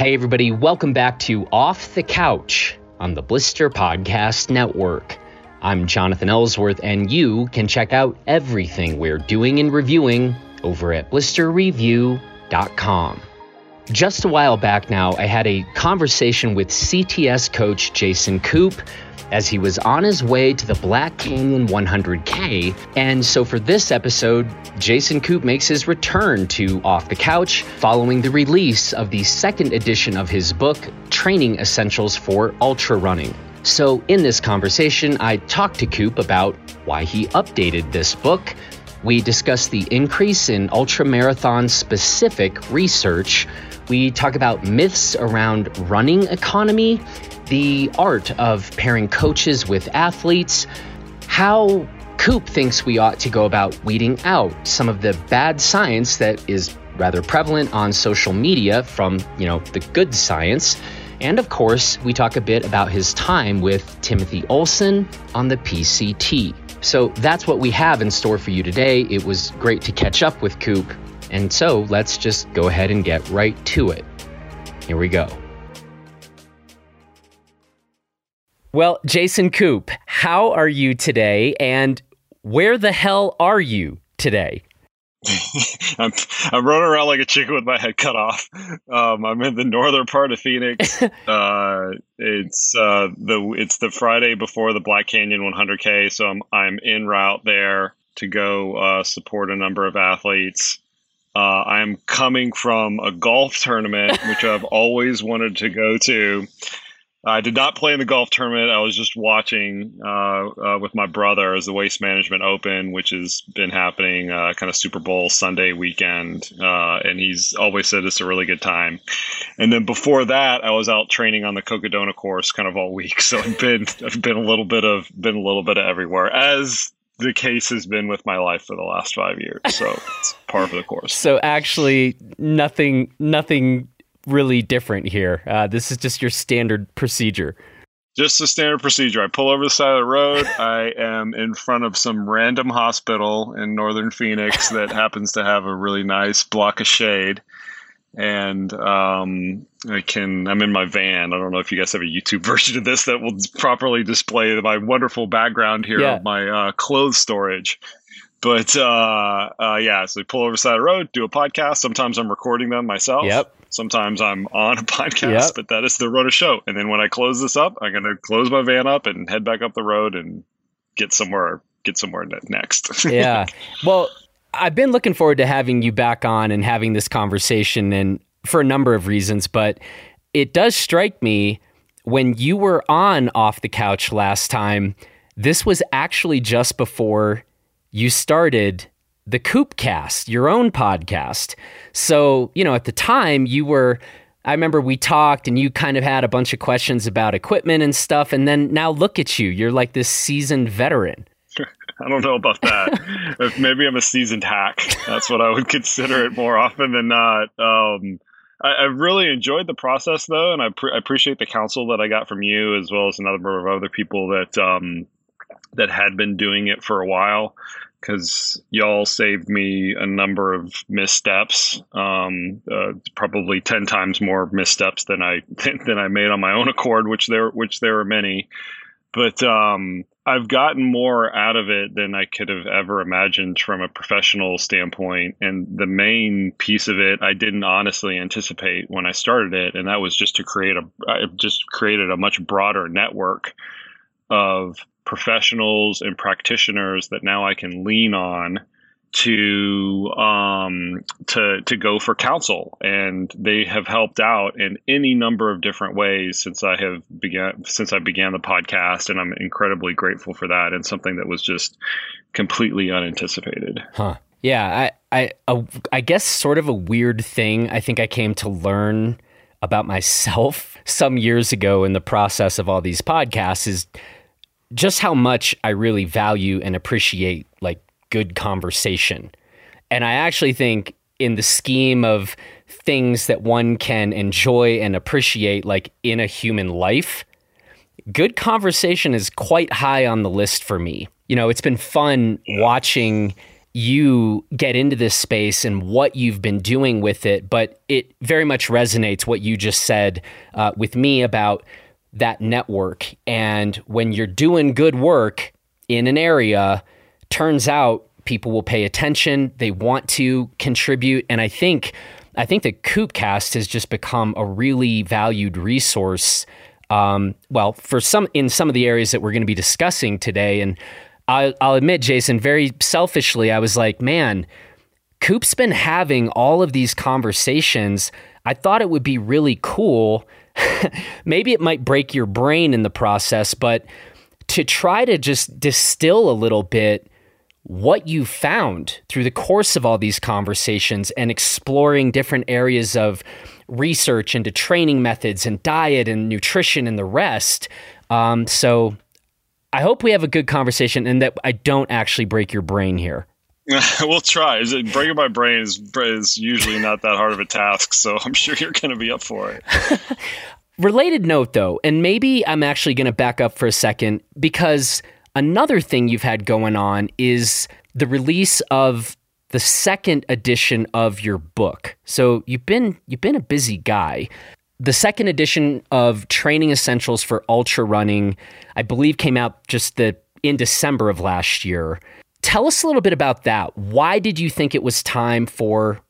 Hey, everybody, welcome back to Off the Couch on the Blister Podcast Network. I'm Jonathan Ellsworth, and you can check out everything we're doing and reviewing over at blisterreview.com. Just a while back now, I had a conversation with CTS coach Jason Koop as he was on his way to the Black Canyon 100K. And so for this episode, Jason Koop makes his return to Off the Couch following the release of the second edition of his book, Training Essentials for Ultra Running. So, in this conversation, I talked to Koop about why he updated this book. We discussed the increase in ultramarathon specific research. We talk about myths around running economy the art of pairing coaches with athletes, how Koop thinks we ought to go about weeding out some of the bad science that is rather prevalent on social media from, you know, the good science. And of course, we talk a bit about his time with Timothy Olson on the PCT. So that's what we have in store for you today. It was great to catch up with Koop. And so let's just go ahead and get right to it. Here we go. Well, Jason Koop, how are you today? And where the hell are you today? I'm I'm running around like a chicken with my head cut off. Um, I'm in the northern part of Phoenix. uh, it's uh, the it's the Friday before the Black Canyon 100K, so I'm I'm en route there to go uh, support a number of athletes. Uh, I'm coming from a golf tournament, which I've always wanted to go to. I did not play in the golf tournament. I was just watching uh, uh, with my brother as the Waste Management Open, which has been happening uh, kind of Super Bowl Sunday weekend, uh, and he's always said it's a really good time. And then before that, I was out training on the Cocodona course kind of all week, so I've been I've been a little bit of been a little bit of everywhere as the case has been with my life for the last five years. So it's par for the course. So actually, nothing nothing really different here. Uh, this is just your standard procedure. Just a standard procedure. I pull over the side of the road. I am in front of some random hospital in northern Phoenix that happens to have a really nice block of shade. And um, I can. I'm in my van. I don't know if you guys have a YouTube version of this that will properly display my wonderful background here yeah. of my uh, clothes storage but uh, uh, yeah, so we pull over the side of the road, do a podcast. Sometimes I'm recording them myself. Yep. Sometimes I'm on a podcast, yep. but that is the road a show. And then when I close this up, I'm going to close my van up and head back up the road and get somewhere get somewhere next. yeah. Well, I've been looking forward to having you back on and having this conversation and for a number of reasons, but it does strike me when you were on off the couch last time, this was actually just before you started the Koopcast, your own podcast. So, you know, at the time you were I remember we talked and you kind of had a bunch of questions about equipment and stuff and then now look at you. You're like this seasoned veteran. I don't know about that. Maybe I'm a seasoned hack. That's what I would consider it more often than not. Um, I, I, really enjoyed the process though, and I, pre- I, appreciate the counsel that I got from you as well as a number of other people that um, that had been doing it for a while because y'all saved me a number of missteps, um, uh, probably ten times more missteps than I than I made on my own accord, which there which there were many. But um, I've gotten more out of it than I could have ever imagined from a professional standpoint. And the main piece of it, I didn't honestly anticipate when I started it, and that was just to create a I just created a much broader network of professionals and practitioners that now I can lean on to um, to to go for counsel, and they have helped out in any number of different ways since I have began since I began the podcast, and I'm incredibly grateful for that, and something that was just completely unanticipated. Huh. Yeah, I I I guess sort of a weird thing. I think I came to learn about myself some years ago in the process of all these podcasts is just how much I really value and appreciate like good conversation. And I actually think in the scheme of things that one can enjoy and appreciate like in a human life, good conversation is quite high on the list for me. You know, it's been fun watching you get into this space and what you've been doing with it, but it very much resonates what you just said uh, with me about that network. And when you're doing good work in an area, turns out people will pay attention, they want to contribute, and I think I think the Koopcast has just become a really valued resource. Um, well, for some in some of the areas that we're going to be discussing today, and I'll, I'll admit, Jason, very selfishly, I was like, man, Koop's been having all of these conversations. I thought it would be really cool. Maybe it might break your brain in the process, but to try to just distill a little bit what you found through the course of all these conversations and exploring different areas of research into training methods and diet and nutrition and the rest. Um, so I hope we have a good conversation and that I don't actually break your brain here. we'll try. Is it breaking my brain is, is usually not that hard of a task, so I'm sure you're going to be up for it. Related note, though, and maybe I'm actually going to back up for a second because another thing you've had going on is the release of the second edition of your book. So you've been you've been a busy guy the second edition of Training Essentials for Ultra Running, I believe, came out just the in December of last year. Tell us a little bit about that. Why did you think it was time for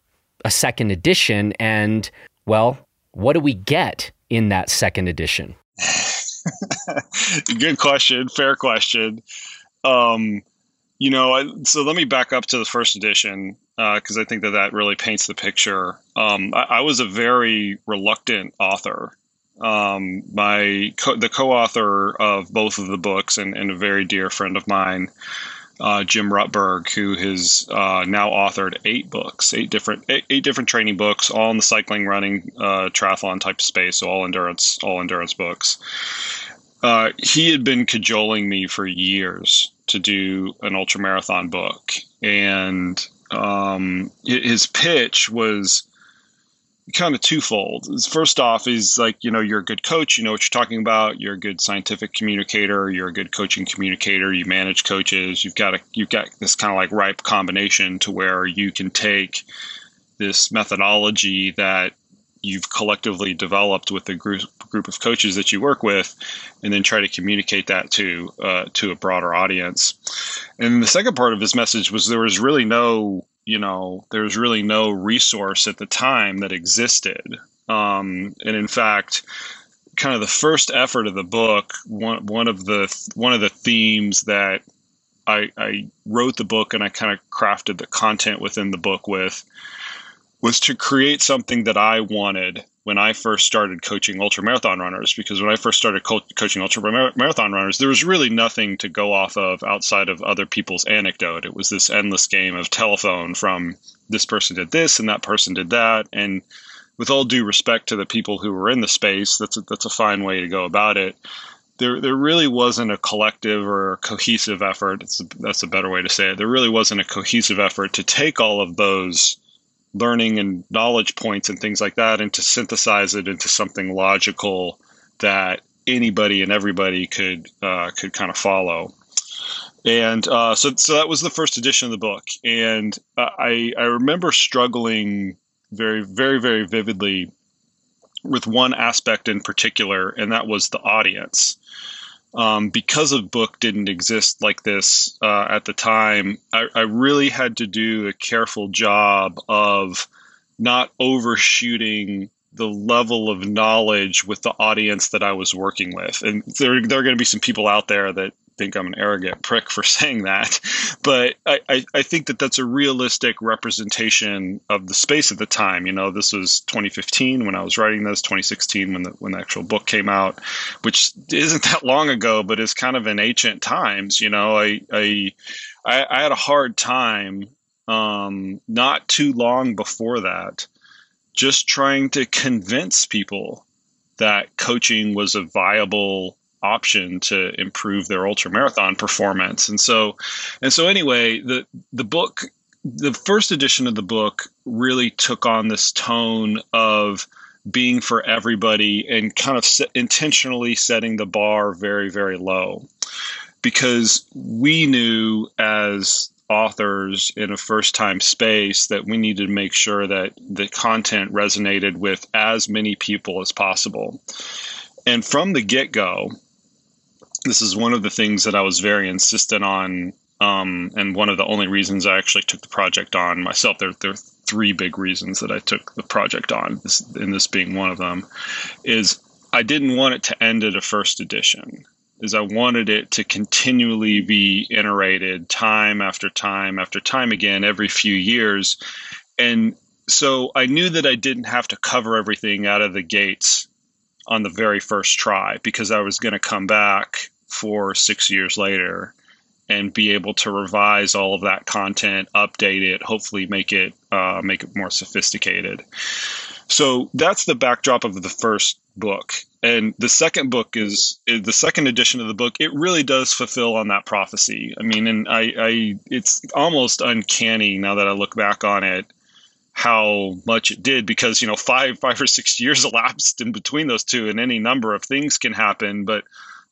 a second edition? And, well, what do we get in that second edition? Good question. Fair question. Um, you know, I, so let me back up to the first edition because uh, I think that that really paints the picture. Um, I, I, was a very reluctant author. Um, my co- the co-author of both of the books and, and a very dear friend of mine, uh, Jim Rutberg, who has uh, now authored eight books, eight different eight, eight, different training books, all in the cycling, running, uh, triathlon type space, so all endurance, all endurance books. Uh, he had been cajoling me for years to do an ultra marathon book, and um, his pitch was kind of twofold. First off, is like you know you're a good coach, you know what you're talking about. You're a good scientific communicator. You're a good coaching communicator. You manage coaches. You've got a you've got this kind of like ripe combination to where you can take this methodology that you've collectively developed with the group group of coaches that you work with, and then try to communicate that to uh, to a broader audience. And the second part of his message was there was really no you know there was really no resource at the time that existed, um, and in fact. Kind of the first effort of the book, one one of the one of the themes that I, I wrote the book and I kind of crafted the content within the book with was to create something that I wanted when I first started coaching ultra marathon runners. Because when I first started co- coaching ultra marathon runners, there was really nothing to go off of outside of other people's anecdote. It was this endless game of telephone from this person did this and that person did that. And with all due respect to the people who were in the space, that's a, that's a fine way to go about it. There, there really wasn't a collective or cohesive effort. A, that's a better way to say it. There really wasn't a cohesive effort to take all of those learning and knowledge points and things like that and to synthesize it into something logical that anybody and everybody could uh, could kind of follow. And uh, so so that was the first edition of the book. And I I remember struggling very very very vividly with one aspect in particular and that was the audience um, because a book didn't exist like this uh, at the time, I, I, really had to do a careful job of not overshooting the level of knowledge with the audience that I was working with. And there, there are going to be some people out there that think I'm an arrogant prick for saying that, but I, I, I, think that that's a realistic representation of the space at the time. You know, this was 2015 when I was writing this, 2016 when the when the actual book came out, which isn't that long ago, but is kind of in ancient times. You know, I I I, had a hard time um, not too long before that, just trying to convince people that coaching was a viable option to improve their ultra marathon performance. And so, and so anyway, the the book, the first edition of the book really took on this tone of being for everybody and kind of intentionally setting the bar very very low because we knew as authors in a first time space that we needed to make sure that the content resonated with as many people as possible. And from the get go, this is one of the things that I was very insistent on. Um, and one of the only reasons I actually took the project on myself. There, there are three big reasons that I took the project on, this, and this being one of them, is I didn't want it to end at a first edition is I wanted it to continually be iterated time after time after time again every few years. And so I knew that I didn't have to cover everything out of the gates on the very first try because I was going to come back for six years later and be able to revise all of that content, update it, hopefully make it uh, make it more sophisticated. So that's the backdrop of the first book and the second book is, is, the second edition of the book it really does fulfill on that prophecy i mean and I, I it's almost uncanny now that i look back on it how much it did because you know five five or six years elapsed in between those two and any number of things can happen but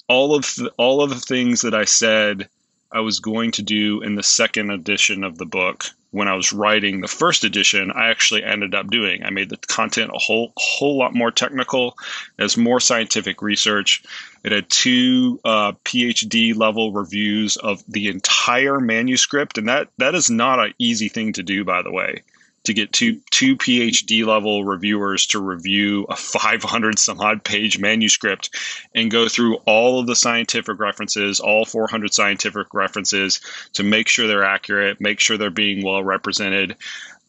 all of the, all of the things that i said i was going to do in the second edition of the book when I was writing the first edition, I actually ended up doing. I made the content a whole whole lot more technical, as more scientific research. It had two uh, PhD level reviews of the entire manuscript, and that that is not an easy thing to do, by the way to get two two PhD level reviewers to review a 500 some odd page manuscript and go through all of the scientific references, all 400 scientific references, to make sure they're accurate, make sure they're being well represented,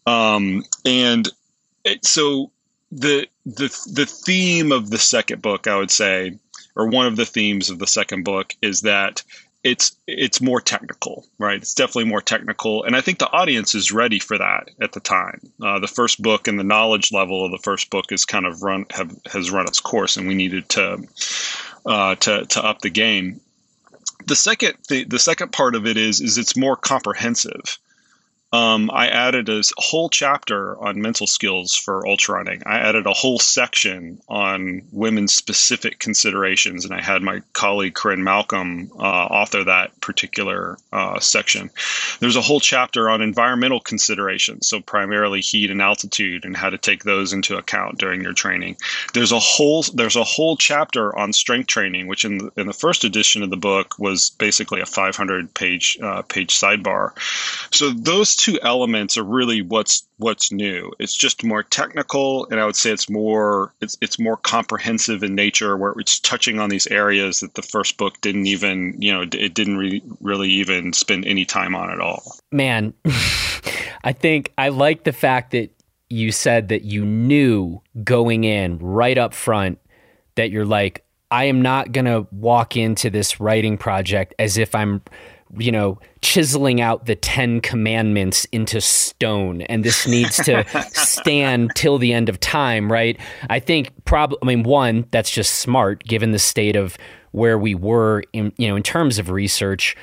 um, and it, so the the the theme of the second book, I would say, or one of the themes of the second book, is that it's it's more technical, right? It's definitely more technical, and I think the audience is ready for that at the time. Uh, the first book and the knowledge level of the first book is kind of run have has run its course, and we needed to uh, to to up the game. The second the, the second part of it is is it's more comprehensive um, I added a whole chapter on mental skills for ultra running. I added a whole section on women's specific considerations, and I had my colleague Corrine Malcolm uh, author that particular uh, section. There's a whole chapter on environmental considerations, so primarily heat and altitude, and how to take those into account during your training. There's a whole there's a whole chapter on strength training, which in the, in the first edition of the book was basically a 500 page uh, page sidebar. So those two elements are really what's what's new. It's just more technical, and I would say it's more it's it's more comprehensive in nature, where it's touching on these areas that the first book didn't even you know it didn't re- really even spend any time on at all. Man, I think I like the fact that you said that you knew going in right up front that you're like I am not to walk into this writing project as if I'm you know, chiseling out the 10 commandments into stone and this needs to stand till the end of time, right? I think probably I mean one, that's just smart given the state of where we were in you know, in terms of research.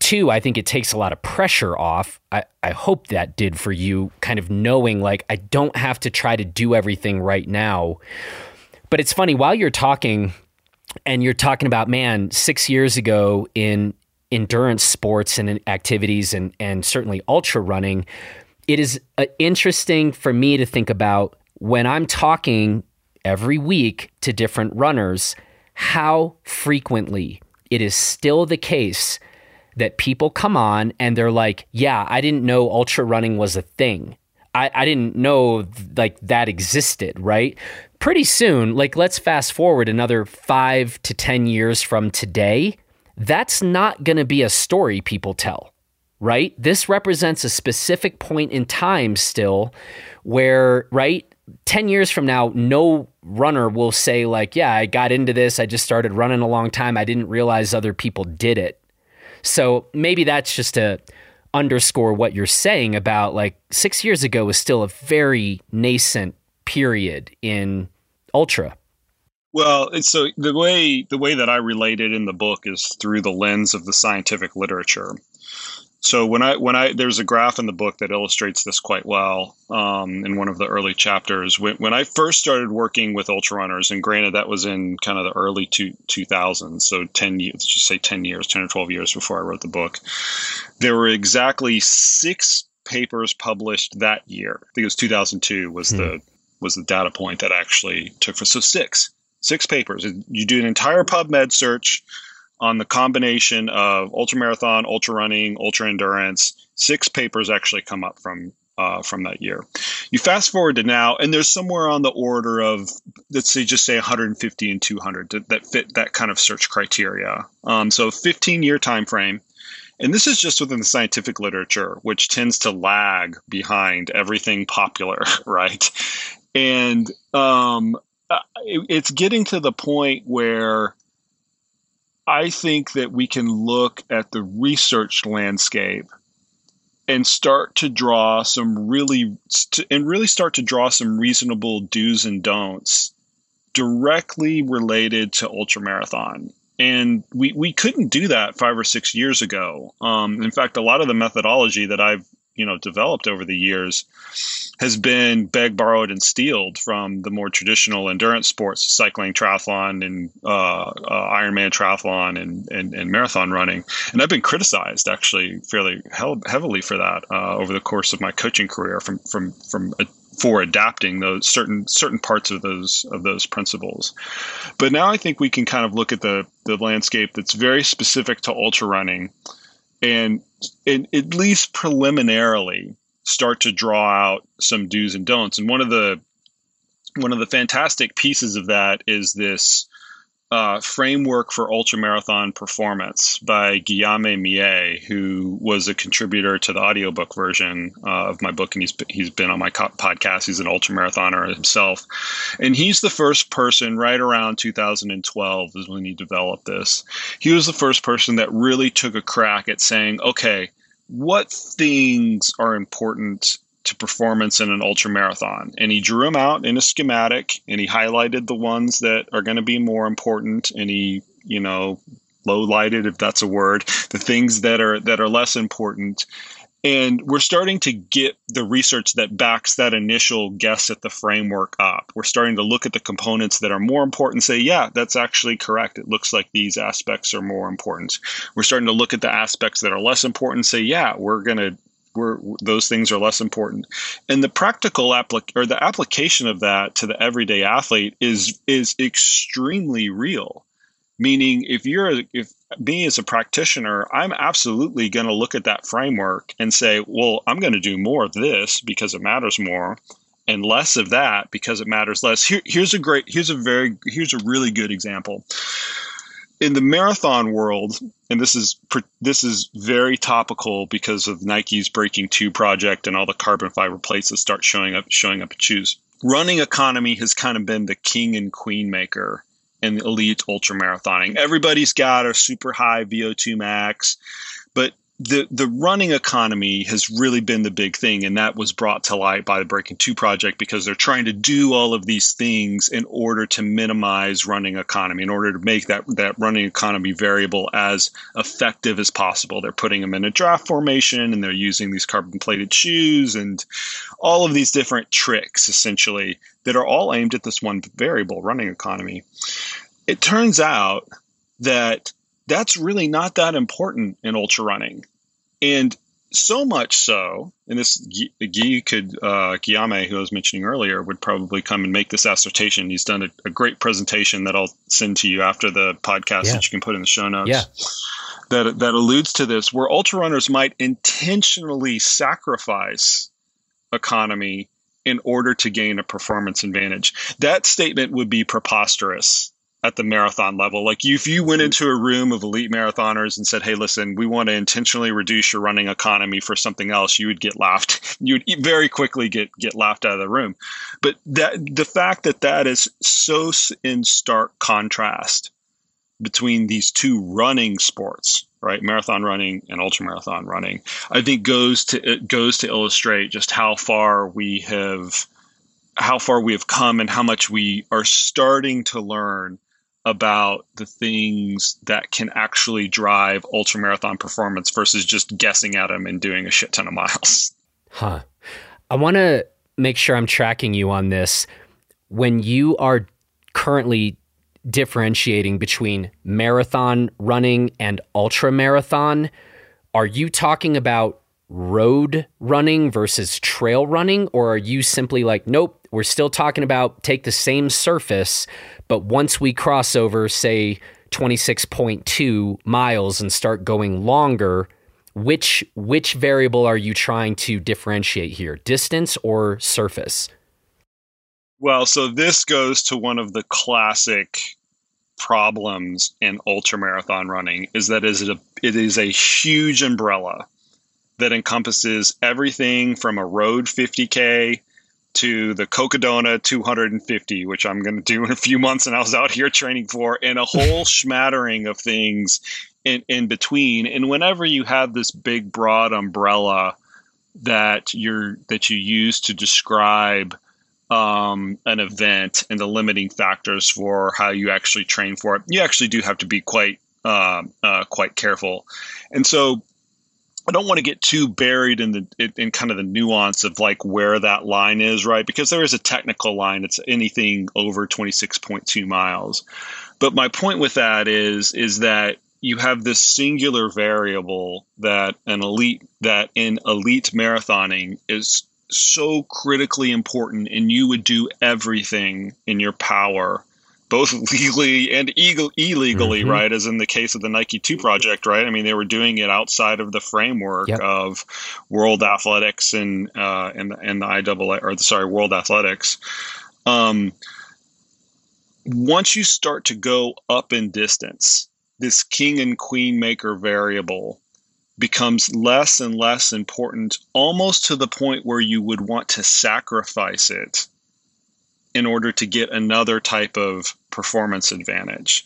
Two, I think it takes a lot of pressure off. I, I hope that did for you, kind of knowing like I don't have to try to do everything right now. But it's funny, while you're talking and you're talking about, man, six years ago in endurance sports and activities and, and certainly ultra running, it is uh, interesting for me to think about when I'm talking every week to different runners, how frequently it is still the case that people come on and they're like, yeah, I didn't know ultra running was a thing. I, I didn't know like that existed, right? Pretty soon, like let's fast forward another five to 10 years from today that's not going to be a story people tell, right? This represents a specific point in time still where, right? 10 years from now, no runner will say, like, yeah, I got into this. I just started running a long time. I didn't realize other people did it. So maybe that's just to underscore what you're saying about like six years ago was still a very nascent period in ultra. Well, so the way the way that I relate it in the book is through the lens of the scientific literature. so when I when I there's a graph in the book that illustrates this quite well um, in one of the early chapters. When, when I first started working with ultra runners, and granted that was in kind of the early two two thousands, so ten years, just say ten years, ten or twelve years before I wrote the book, there were exactly six papers published that year. I think it was 2002 was hmm. the was the data point that actually took for so six six papers. You do an entire PubMed search on the combination of ultra marathon, ultra running, ultra endurance. Six papers actually come up from uh, from that year. You fast forward to now, and there's somewhere on the order of let's say just say 150 and 200 that, that fit that kind of search criteria. Um, so 15 year time frame. And this is just within the scientific literature, which tends to lag behind everything popular, right? And um, uh, it's getting to the point where I think that we can look at the research landscape and start to draw some really and really start to draw some reasonable do's and don'ts directly related to ultramarathon. And we, we couldn't do that five or six years ago. Um, in fact a lot of the methodology that i've you know developed over the years has been beg borrowed, and stealed from the more traditional endurance sports, cycling, triathlon, and uh, uh, Ironman triathlon and, and, and marathon running. And I've been criticized actually fairly heavily for that uh, over the course of my coaching career from from from for adapting those certain certain parts of those of those principles. But now I think we can kind of look at the the landscape that's very specific to ultra running and, and at least preliminarily start to draw out some do's and don'ts. And one of the one of the fantastic pieces of that is this uh, framework for ultramarathon performance by Guillaume Millet, who was a contributor to the audiobook version uh, of my book, and he's he's been on my podcast. He's an ultramarathoner himself, and he's the first person right around 2012 is when he developed this. He was the first person that really took a crack at saying, okay, what things are important to performance in an ultra marathon. And he drew them out in a schematic and he highlighted the ones that are going to be more important and he, you know, low lighted if that's a word, the things that are that are less important. And we're starting to get the research that backs that initial guess at the framework up. We're starting to look at the components that are more important, say, yeah, that's actually correct. It looks like these aspects are more important. We're starting to look at the aspects that are less important, say, yeah, we're going to we're, those things are less important. And the practical applic- or the application of that to the everyday athlete is is extremely real. Meaning, if you're if me as a practitioner, I'm absolutely going to look at that framework and say, well, I'm going to do more of this because it matters more, and less of that because it matters less. Here, here's a great, here's a very, here's a really good example in the marathon world, and this is this is very topical because of Nike's Breaking Two project and all the carbon fiber plates that start showing up showing up at shoes. Running economy has kind of been the king and queen maker in elite ultra marathoning. Everybody's got a super high VO2 max, the the running economy has really been the big thing, and that was brought to light by the Breaking Two project because they're trying to do all of these things in order to minimize running economy, in order to make that that running economy variable as effective as possible. They're putting them in a draft formation, and they're using these carbon plated shoes and all of these different tricks, essentially, that are all aimed at this one variable, running economy. It turns out that that's really not that important in ultra running. And so much so, and this Guy could, uh, Guillaume, who I was mentioning earlier, would probably come and make this assertion. He's done a, a great presentation that I'll send to you after the podcast yeah. that you can put in the show notes. Yeah. That, that alludes to this, where ultra runners might intentionally sacrifice economy in order to gain a performance advantage. That statement would be preposterous at the marathon level. Like if you went mm-hmm. into a room of elite marathoners and said, "Hey, listen, we want to intentionally reduce your running economy for something else," you would get laughed. You would very quickly get get laughed out of the room. But that the fact that that is so in stark contrast between these two running sports, right, marathon running and ultra marathon running, I think goes to it goes to illustrate just how far we have how far we have come and how much we are starting to learn about the things that can actually drive ultramarathon performance versus just guessing at them and doing a shit ton of miles. Huh. I want to make sure I'm tracking you on this. When you are currently differentiating between marathon running and ultra marathon, are you talking about road running versus trail running? Or are you simply like, nope, we're still talking about take the same surface, but once we cross over, say, 26.2 miles and start going longer, which which variable are you trying to differentiate here distance or surface? Well so this goes to one of the classic problems in ultra marathon running is that is it, a, it is a huge umbrella that encompasses everything from a road 50k to the Cocodona 250, which I'm going to do in a few months, and I was out here training for, and a whole smattering of things in, in between. And whenever you have this big, broad umbrella that you're that you use to describe um, an event and the limiting factors for how you actually train for it, you actually do have to be quite uh, uh, quite careful. And so I don't want to get too buried in the in kind of the nuance of like where that line is, right? Because there is a technical line. It's anything over 26.2 miles. But my point with that is is that you have this singular variable that an elite that in elite marathoning is so critically important and you would do everything in your power both legally and illegally, mm-hmm. right? As in the case of the Nike 2 project, right? I mean, they were doing it outside of the framework yep. of world athletics and, uh, and, and the IAA, or the, sorry, world athletics. Um, once you start to go up in distance, this king and queen maker variable becomes less and less important, almost to the point where you would want to sacrifice it in order to get another type of performance advantage.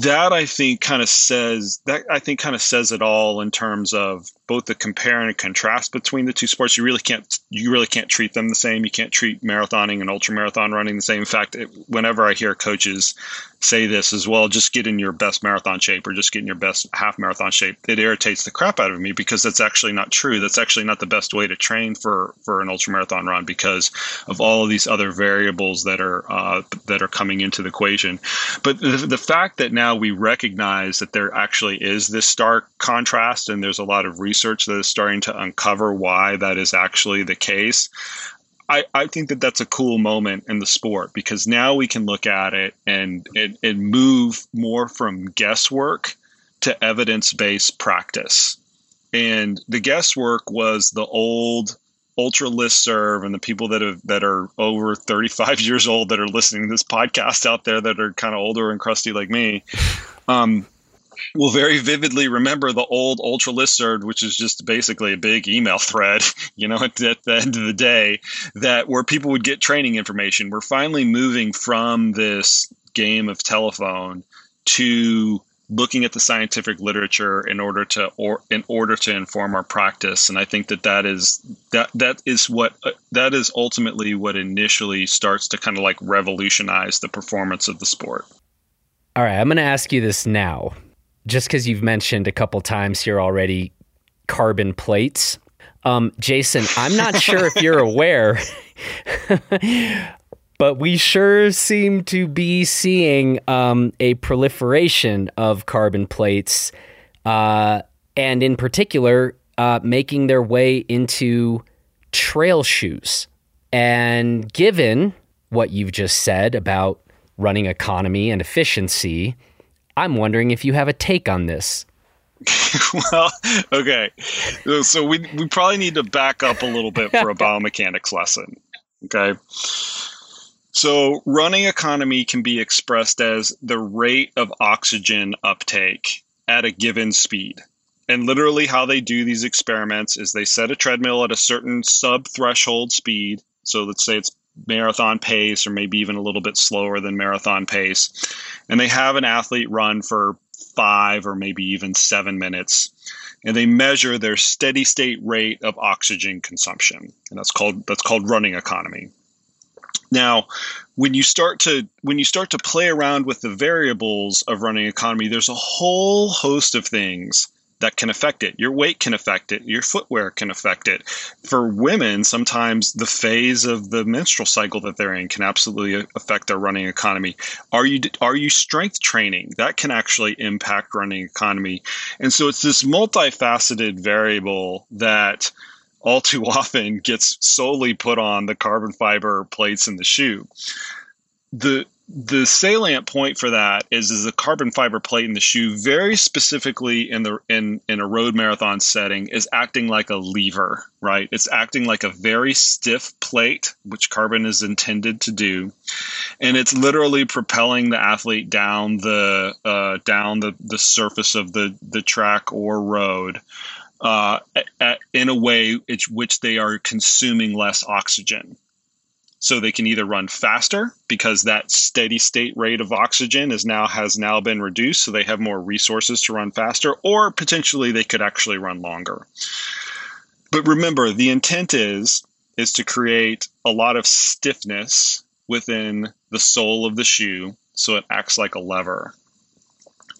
That I think kind of says that I think kind of says it all in terms of both the compare and contrast between the two sports. You really can't you really can't treat them the same. You can't treat marathoning and ultra marathon running the same. In fact, it, whenever I hear coaches say this as well, just get in your best marathon shape or just get in your best half marathon shape, it irritates the crap out of me because that's actually not true. That's actually not the best way to train for for an ultra marathon run because of all of these other variables that are uh, that are coming into the equation. But the, the fact that now we recognize that there actually is this stark contrast, and there's a lot of research that is starting to uncover why that is actually the case. I, I think that that's a cool moment in the sport because now we can look at it and, and, and move more from guesswork to evidence based practice. And the guesswork was the old ultra list serve and the people that have that are over 35 years old that are listening to this podcast out there that are kind of older and crusty like me um, will very vividly remember the old ultra list serve which is just basically a big email thread you know at, at the end of the day that where people would get training information. We're finally moving from this game of telephone to looking at the scientific literature in order to or in order to inform our practice. And i think that that is that that is what uh, that is ultimately what initially starts to kind of like revolutionize the performance of the sport. All right i'm going to ask you this now just because you've mentioned a couple times here already carbon plates um, jason i'm not sure if you're aware but we sure seem to be seeing um, a proliferation of carbon plates, uh, and in particular, uh, making their way into trail shoes. And given what you've just said about running economy and efficiency, I'm wondering if you have a take on this. well, okay. So we, we probably need to back up a little bit for a biomechanics lesson. Okay. So, running economy can be expressed as the rate of oxygen uptake at a given speed. And literally, how they do these experiments is they set a treadmill at a certain sub threshold speed. So, let's say it's marathon pace, or maybe even a little bit slower than marathon pace. And they have an athlete run for five or maybe even seven minutes. And they measure their steady state rate of oxygen consumption. And that's called that's called running economy Now, when you start to when you start to play around with the variables of running economy, there's a whole host of things that can affect it. Your weight can affect it. Your footwear can affect it. For women, sometimes the phase of the menstrual cycle that they're in can absolutely affect their running economy. Are you are you strength training? That can actually impact running economy. And so it's this multifaceted variable that all too often gets solely put on the carbon fiber plates in the shoe. The the salient point for that is is the carbon fiber plate in the shoe very specifically in the in in a road marathon setting is acting like a lever right it's acting like a very stiff plate which carbon is intended to do and it's literally propelling the athlete down the uh, down the the surface of the the track or road uh, at, in a way which they are consuming less oxygen. So they can either run faster because that steady state rate of oxygen is now has now been reduced, so they have more resources to run faster, or potentially they could actually run longer. But remember, the intent is is to create a lot of stiffness within the sole of the shoe so it acts like a lever.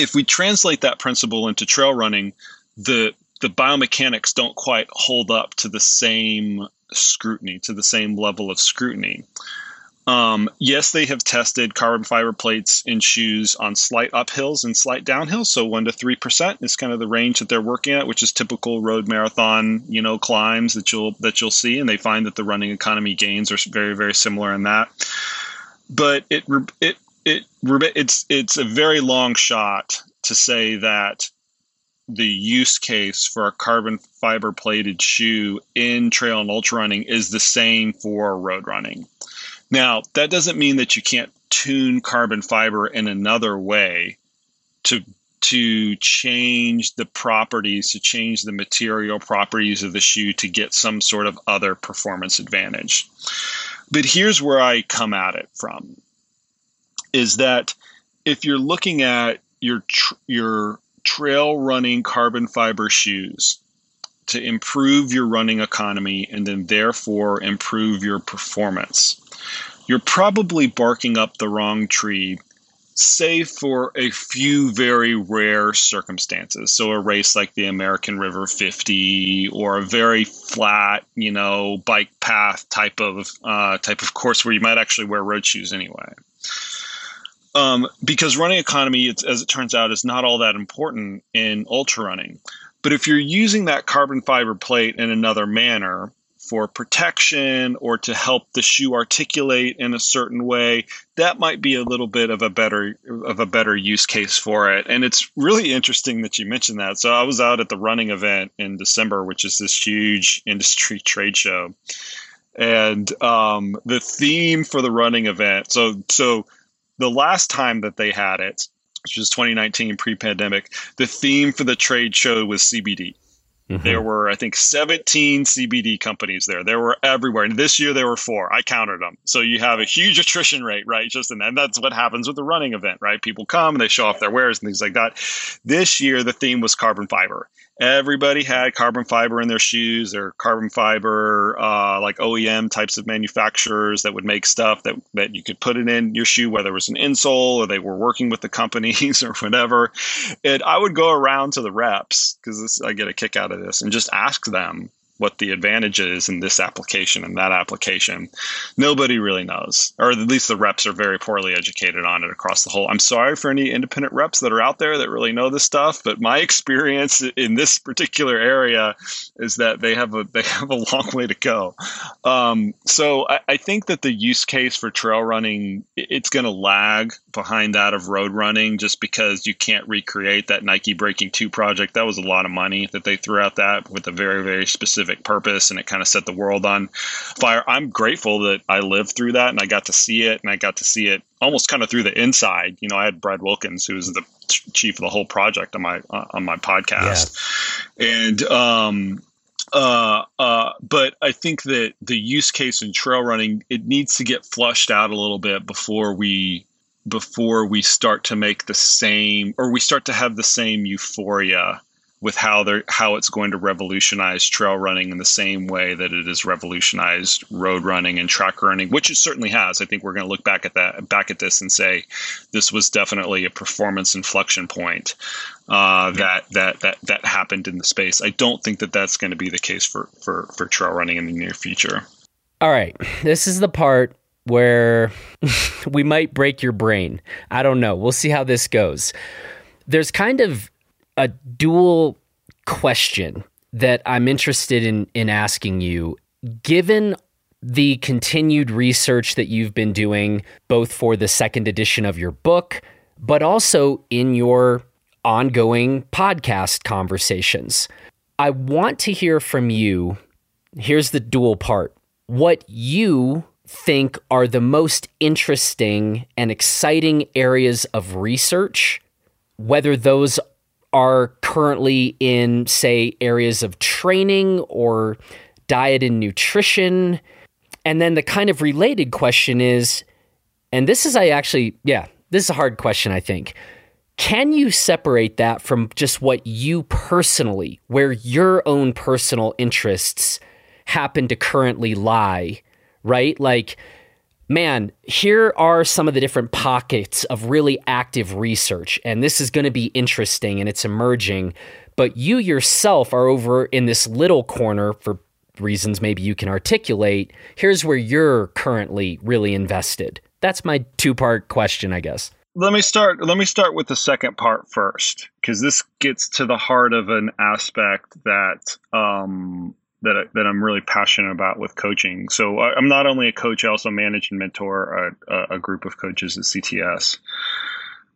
If we translate that principle into trail running, the the biomechanics don't quite hold up to the same scrutiny, to the same level of scrutiny. Um, yes, they have tested carbon fiber plates in shoes on slight uphills and slight downhills. So one to three percent is kind of the range that they're working at, which is typical road marathon, you know, climbs that you'll that you'll see, and they find that the running economy gains are very very similar in that. But it it it it's it's a very long shot to say that the use case for a carbon fiber plated shoe in trail and ultra running is the same for road running. Now, that doesn't mean that you can't tune carbon fiber in another way to to change the properties, to change the material properties of the shoe to get some sort of other performance advantage. But here's where I come at it from is that if you're looking at your your trail running carbon fiber shoes to improve your running economy and then therefore improve your performance. You're probably barking up the wrong tree, save for a few very rare circumstances. So, a race like the American River 50 or a very flat, you know, bike path type of uh, type of course where you might actually wear road shoes anyway um, because running economy, it's as it turns out, is not all that important in ultra running. But if you're using that carbon fiber plate in another manner for protection or to help the shoe articulate in a certain way, that might be a little bit of a better of a better use case for it. And it's really interesting that you mentioned that. So I was out at the running event in December, which is this huge industry trade show, and um, the theme for the running event. So so the last time that they had it, which was 2019 pre-pandemic, the theme for the trade show was CBD. Mm-hmm. There were, I think, 17 CBD companies there. There were everywhere. And this year there were four. I counted them. So you have a huge attrition rate, right? Just in and that's what happens with the running event, right? People come and they show off their wares and things like that. This year the theme was carbon fiber everybody had carbon fiber in their shoes or carbon fiber uh, like OEM types of manufacturers that would make stuff that, that you could put it in your shoe, whether it was an insole or they were working with the companies or whatever. And I would go around to the reps because I get a kick out of this and just ask them what the advantage is in this application and that application. Nobody really knows, or at least the reps are very poorly educated on it across the whole. I'm sorry for any independent reps that are out there that really know this stuff, but my experience in this particular area is that they have a they have a long way to go. Um, so I, I think that the use case for trail running it's going to lag behind that of road running just because you can't recreate that Nike Breaking Two project. That was a lot of money that they threw out that with a very very specific specific purpose and it kind of set the world on fire. I'm grateful that I lived through that and I got to see it and I got to see it almost kind of through the inside. You know, I had Brad Wilkins, who was the chief of the whole project on my uh, on my podcast, yeah. and um, uh, uh, but I think that the use case in trail running it needs to get flushed out a little bit before we before we start to make the same or we start to have the same euphoria with how they're how it's going to revolutionize trail running in the same way that it has revolutionized road running and track running, which it certainly has. I think we're going to look back at that back at this and say this was definitely a performance inflection point uh, that that that that happened in the space. I don't think that that's going to be the case for for for trail running in the near future. All right, this is the part where we might break your brain. I don't know. We'll see how this goes. There's kind of a dual question that I'm interested in in asking you given the continued research that you've been doing both for the second edition of your book but also in your ongoing podcast conversations. I want to hear from you. Here's the dual part. What you think are the most interesting and exciting areas of research, whether those are currently in, say, areas of training or diet and nutrition. And then the kind of related question is, and this is, I actually, yeah, this is a hard question, I think. Can you separate that from just what you personally, where your own personal interests happen to currently lie, right? Like, man, here are some of the different pockets of really active research, and this is going to be interesting and it's emerging. But you yourself are over in this little corner for reasons maybe you can articulate. Here's where you're currently really invested. That's my two part question, I guess. Let me start. Let me start with the second part first, because this gets to the heart of an aspect that um, that I, that I'm really passionate about with coaching. So I'm not only a coach; I also manage and mentor a, a group of coaches at CTS.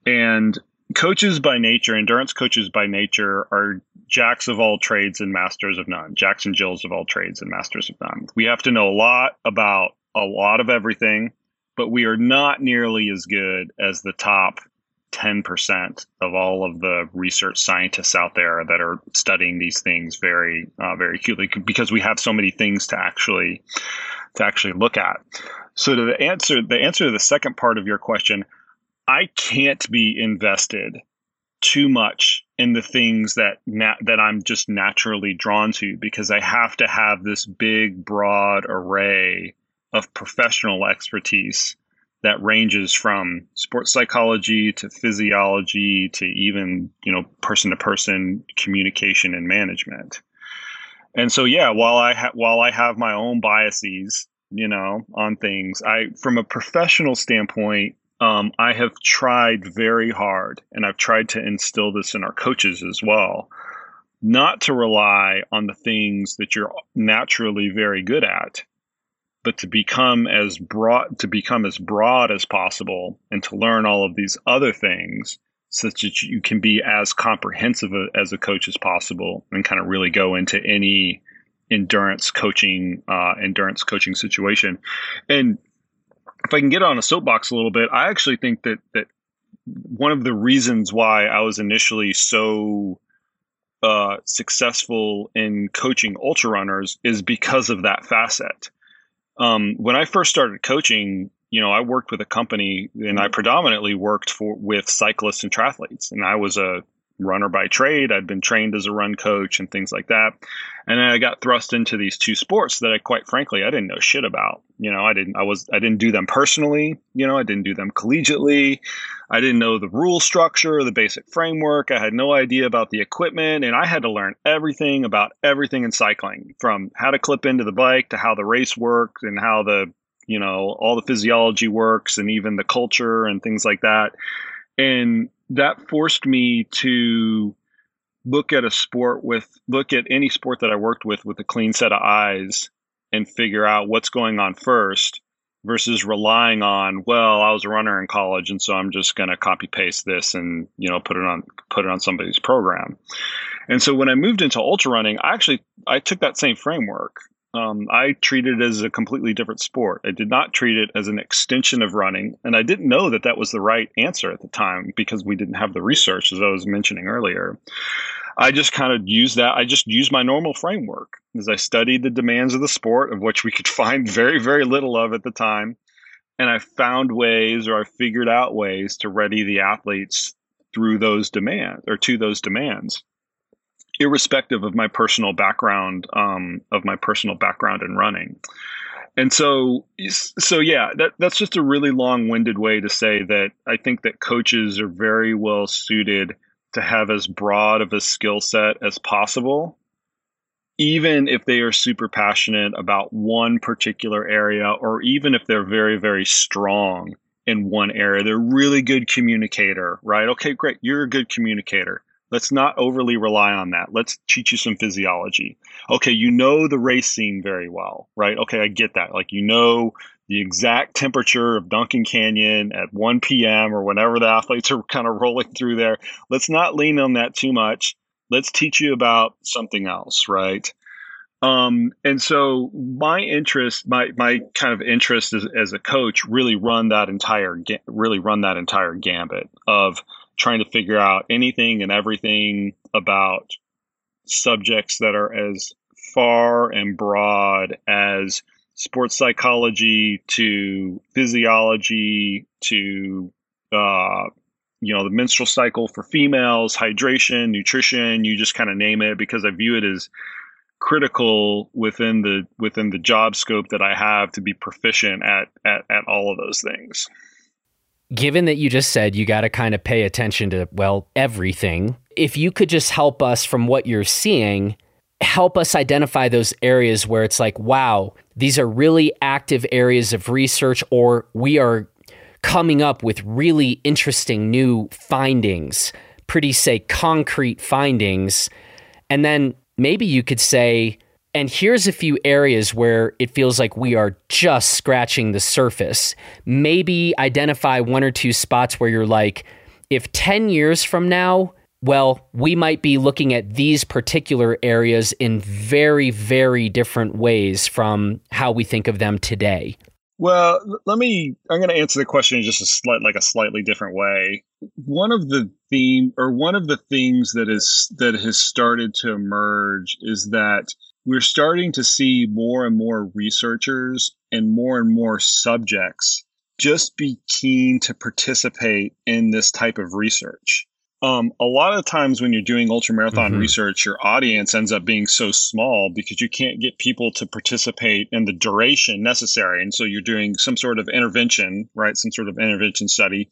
And coaches by nature, endurance coaches by nature, are jacks of all trades and masters of none. Jacks and Jills of all trades and masters of none. We have to know a lot about a lot of everything, but we are not nearly as good as the top 10% of all of the research scientists out there that are studying these things very uh, very acutely because we have so many things to actually to actually look at. So to the answer the answer to the second part of your question i can't be invested too much in the things that na- that I'm just naturally drawn to because I have to have this big broad array of professional expertise that ranges from sports psychology to physiology to even you know person to person communication and management. And so yeah while i ha- while i have my own biases you know on things i from a professional standpoint um, i have tried very hard and i've tried to instill this in our coaches as well not to rely on the things that you're naturally very good at but to become as broad to become as broad as possible and to learn all of these other things such that you can be as comprehensive as a coach as possible and kind of really go into any endurance coaching uh, endurance coaching situation. And if i can get on a soapbox a little bit i actually think that that one of the reasons why i was initially so uh, successful in coaching ultra runners is because of that facet um, when I first started coaching, you know, I worked with a company and I predominantly worked for with cyclists and triathletes. And I was a runner by trade. I'd been trained as a run coach and things like that. And then I got thrust into these two sports that I quite frankly I didn't know shit about. You know, I didn't I was I didn't do them personally, you know, I didn't do them collegiately. I didn't know the rule structure, the basic framework. I had no idea about the equipment and I had to learn everything about everything in cycling from how to clip into the bike to how the race works and how the you know all the physiology works and even the culture and things like that and that forced me to look at a sport with look at any sport that I worked with with a clean set of eyes and figure out what's going on first versus relying on well I was a runner in college and so I'm just going to copy paste this and you know put it on put it on somebody's program. And so when I moved into ultra running, I actually I took that same framework um, I treated it as a completely different sport. I did not treat it as an extension of running. And I didn't know that that was the right answer at the time because we didn't have the research, as I was mentioning earlier. I just kind of used that. I just used my normal framework as I studied the demands of the sport, of which we could find very, very little of at the time. And I found ways or I figured out ways to ready the athletes through those demands or to those demands. Irrespective of my personal background um, of my personal background in running. And so, so yeah, that, that's just a really long-winded way to say that I think that coaches are very well suited to have as broad of a skill set as possible, even if they are super passionate about one particular area, or even if they're very, very strong in one area. They're really good communicator, right? Okay, great. You're a good communicator. Let's not overly rely on that. Let's teach you some physiology. Okay, you know the race scene very well, right? Okay, I get that. Like you know the exact temperature of Duncan Canyon at 1 p.m. or whenever the athletes are kind of rolling through there. Let's not lean on that too much. Let's teach you about something else, right? Um, and so my interest, my my kind of interest as, as a coach, really run that entire really run that entire gambit of trying to figure out anything and everything about subjects that are as far and broad as sports psychology to physiology to uh, you know the menstrual cycle for females hydration nutrition you just kind of name it because i view it as critical within the within the job scope that i have to be proficient at at, at all of those things given that you just said you got to kind of pay attention to well everything if you could just help us from what you're seeing help us identify those areas where it's like, wow, these are really active areas of research, or we are coming up with really interesting new findings, pretty, say, concrete findings. And then maybe you could say, and here's a few areas where it feels like we are just scratching the surface. Maybe identify one or two spots where you're like, if 10 years from now, well, we might be looking at these particular areas in very, very different ways from how we think of them today. Well, let me. I'm going to answer the question in just a slight, like a slightly different way. One of the theme, or one of the things that is that has started to emerge is that we're starting to see more and more researchers and more and more subjects just be keen to participate in this type of research um, a lot of times when you're doing ultramarathon mm-hmm. research, your audience ends up being so small because you can't get people to participate in the duration necessary. And so you're doing some sort of intervention, right? Some sort of intervention study.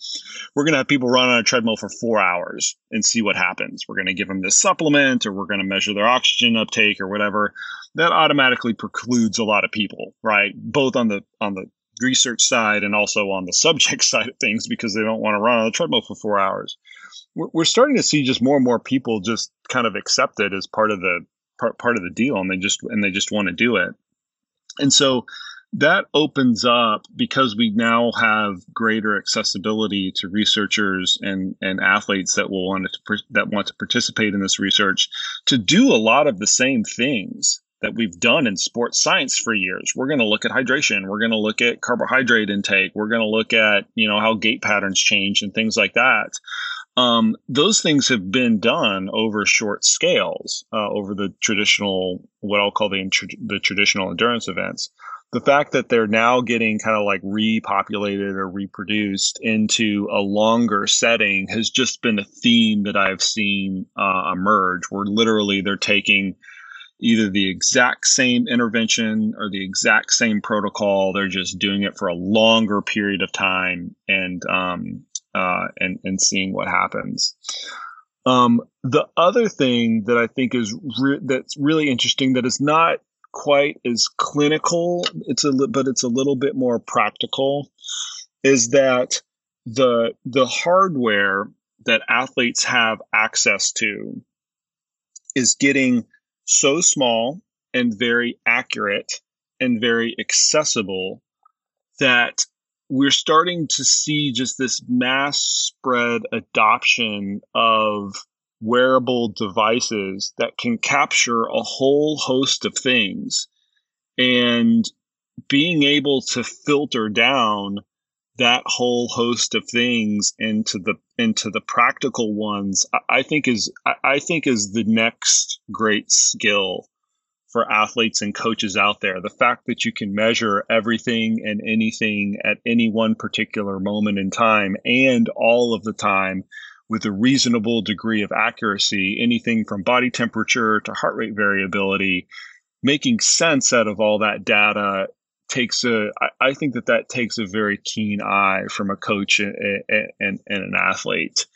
We're going to have people run on a treadmill for four hours and see what happens. We're going to give them this supplement or we're going to measure their oxygen uptake or whatever. That automatically precludes a lot of people, right? Both on the, on the research side and also on the subject side of things because they don't want to run on the treadmill for four hours. We're starting to see just more and more people just kind of accept it as part of the part, part of the deal and they just and they just want to do it. And so that opens up because we now have greater accessibility to researchers and, and athletes that will want to that want to participate in this research to do a lot of the same things that we've done in sports science for years. We're going to look at hydration. We're going to look at carbohydrate intake. We're going to look at you know how gait patterns change and things like that um, those things have been done over short scales uh, over the traditional what i'll call the, the traditional endurance events the fact that they're now getting kind of like repopulated or reproduced into a longer setting has just been a theme that i've seen uh, emerge where literally they're taking either the exact same intervention or the exact same protocol they're just doing it for a longer period of time and um, uh, and and seeing what happens. Um, the other thing that I think is re- that's really interesting that is not quite as clinical, it's a li- but it's a little bit more practical, is that the the hardware that athletes have access to is getting so small and very accurate and very accessible that we're starting to see just this mass spread adoption of wearable devices that can capture a whole host of things. And being able to filter down that whole host of things into the into the practical ones i, think is I think is the next great skill for athletes and coaches out there. The fact that you can measure everything and anything at any one particular moment in time and all of the time with a reasonable degree of accuracy, anything from body temperature to heart rate variability, making sense out of all that data takes a I, I think that that takes a very keen eye from a coach and, and, and an athlete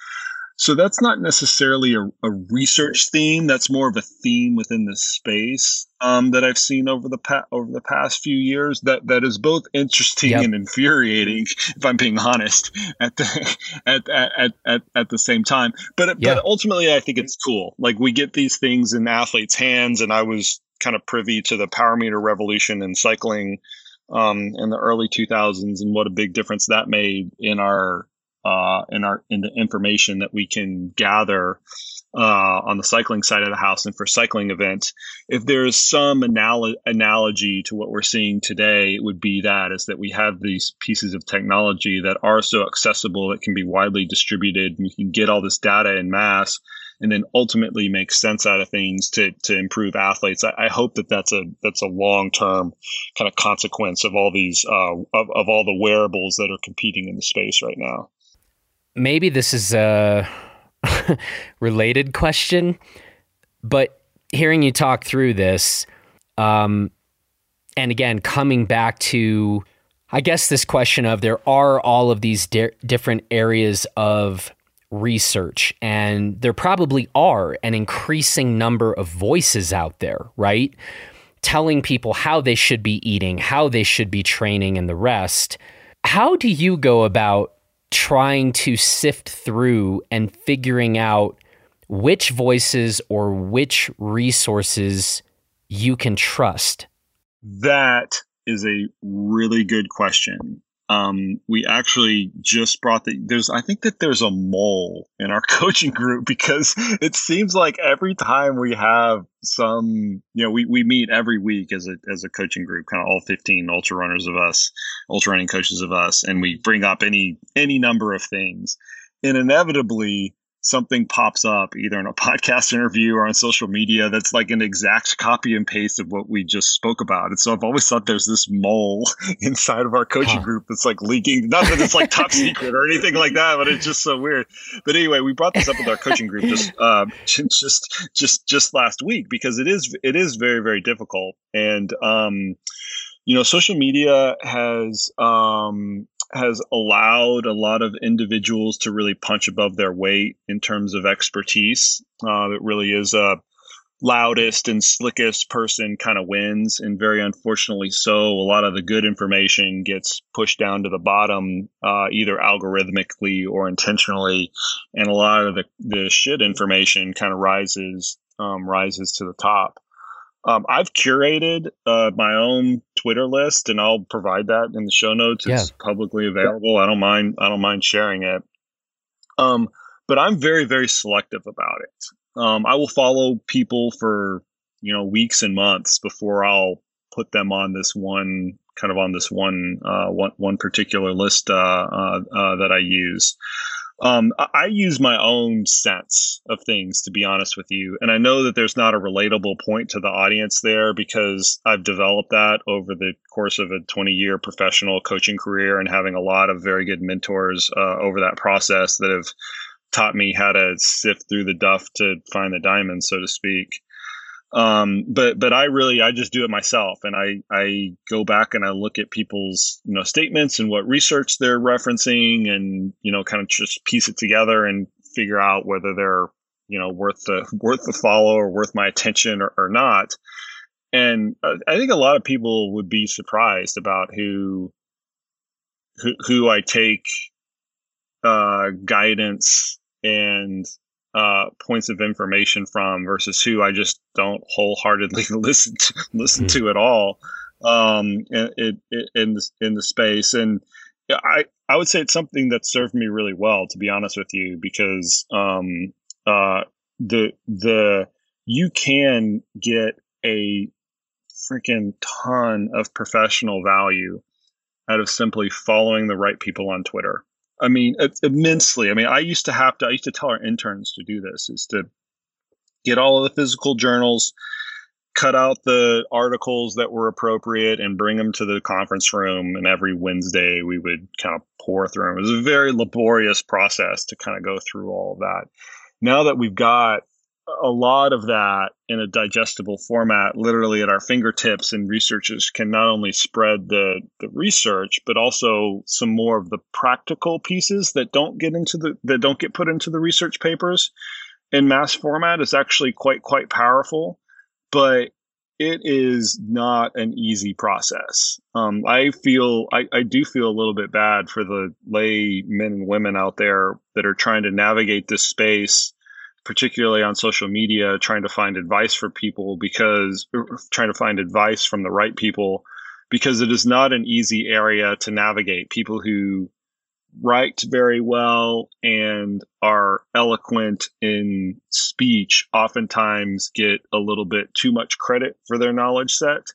so that's not necessarily a, a, research theme. That's more of a theme within the space um, that I've seen over the pa- over the past few years. That that is both interesting yep. and infuriating, if I'm being honest, at the at at at, at the same time. But yeah. but ultimately, I think it's cool. Like we get these things in athletes' hands, and I was kind of privy to the power meter revolution in cycling um, in the early 2000s, and what a big difference that made in our uh, in our in the information that we can gather uh, on the cycling side of the house and for cycling events. If there is some anal- analogy to what we're seeing today, it would be that is that we have these pieces of technology that are so accessible that can be widely distributed, and you can get all this data in mass and then ultimately make sense out of things to to improve athletes. I, I hope that that's a that's a long term kind of consequence of all these uh, of, of all the wearables that are competing in the space right now maybe this is a related question, but hearing you talk through this, um, and again, coming back to, I guess, this question of there are all of these di- different areas of research, and there probably are an increasing number of voices out there, right? Telling people how they should be eating, how they should be training, and the rest. How do you go about trying to sift through and figuring out which voices or which resources you can trust? That is a really good question um, we actually just brought the there's i think that there's a mole in our coaching group because it seems like every time we have some you know we, we meet every week as a as a coaching group kind of all 15 ultra runners of us ultra running coaches of us and we bring up any any number of things. And inevitably something pops up either in a podcast interview or on social media that's like an exact copy and paste of what we just spoke about. And so I've always thought there's this mole inside of our coaching huh. group that's like leaking. Not that it's like top secret or anything like that, but it's just so weird. But anyway, we brought this up with our coaching group just uh, just just just last week because it is it is very very difficult and um you know social media has um has allowed a lot of individuals to really punch above their weight in terms of expertise. Uh, it really is a loudest and slickest person kind of wins, and very unfortunately so. A lot of the good information gets pushed down to the bottom, uh, either algorithmically or intentionally, and a lot of the, the shit information kind of rises um, rises to the top. Um, I've curated uh, my own Twitter list, and I'll provide that in the show notes. It's yeah. publicly available. I don't mind. I don't mind sharing it. Um, but I'm very, very selective about it. Um, I will follow people for you know weeks and months before I'll put them on this one kind of on this one uh, one one particular list uh, uh, uh that I use. Um, I use my own sense of things, to be honest with you. And I know that there's not a relatable point to the audience there because I've developed that over the course of a 20 year professional coaching career and having a lot of very good mentors uh, over that process that have taught me how to sift through the duff to find the diamond, so to speak um but but i really i just do it myself. And i i go back and i look at people's you know statements and what research they're referencing and you know kind of just piece it together and figure out whether they're you know worth the worth the follow or worth my attention or, or not. And i think a lot of people would be surprised about who who, who i take uh guidance and uh, points of information from versus who I just don't wholeheartedly listen to, listen mm-hmm. to at all um, in, in, the, in the space. And I, I would say it's something that served me really well, to be honest with you, because um, uh, the the you can get a freaking ton of professional value out of simply following the right people on Twitter. I mean, immensely. I mean, I used to have to, I used to tell our interns to do this is to get all of the physical journals, cut out the articles that were appropriate and bring them to the conference room. And every Wednesday, we would kind of pour through them. It was a very laborious process to kind of go through all of that. Now that we've got a lot of that in a digestible format literally at our fingertips and researchers can not only spread the, the research but also some more of the practical pieces that don't get into the that don't get put into the research papers in mass format is actually quite quite powerful but it is not an easy process. Um, I feel I, I do feel a little bit bad for the lay men and women out there that are trying to navigate this space particularly on social media, trying to find advice for people because trying to find advice from the right people because it is not an easy area to navigate. People who write very well and are eloquent in speech oftentimes get a little bit too much credit for their knowledge set.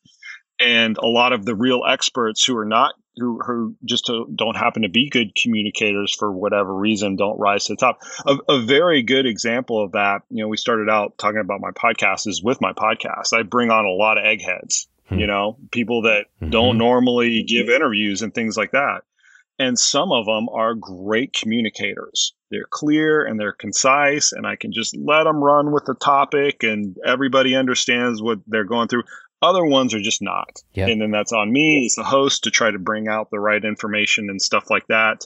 And a lot of the real experts who are not who, who just don't happen to be good communicators for whatever reason don't rise to the top. A, a, very good example of that, you know, we started out talking about my podcast is with my podcast. I bring on a lot of eggheads, hmm. you know, people that mm-hmm. don't normally give interviews and things like that. And some of them are great communicators. They're clear and they're concise, and I can just let them run with the topic, and everybody understands what they're going through. Other ones are just not. Yep. And then that's on me as the host to try to bring out the right information and stuff like that.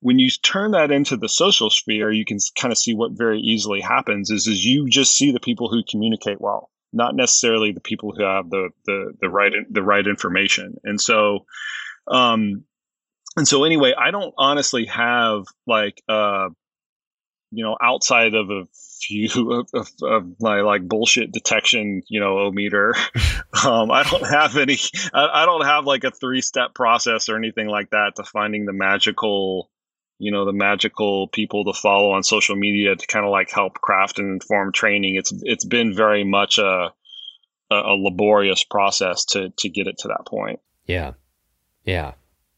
When you turn that into the social sphere, you can kind of see what very easily happens is, is you just see the people who communicate well, not necessarily the people who have the, the, the right, the right information. And so, um, and so anyway, I don't honestly have like, uh, you know, outside of a few of, of, of, my like bullshit detection, you know, o meter. um, I don't have any. I, I don't have like a three step process or anything like that to finding the magical, you know, the magical people to follow on social media to kind of like help craft and inform training. It's it's been very much a a, a laborious process to to get it to that point. Yeah, yeah.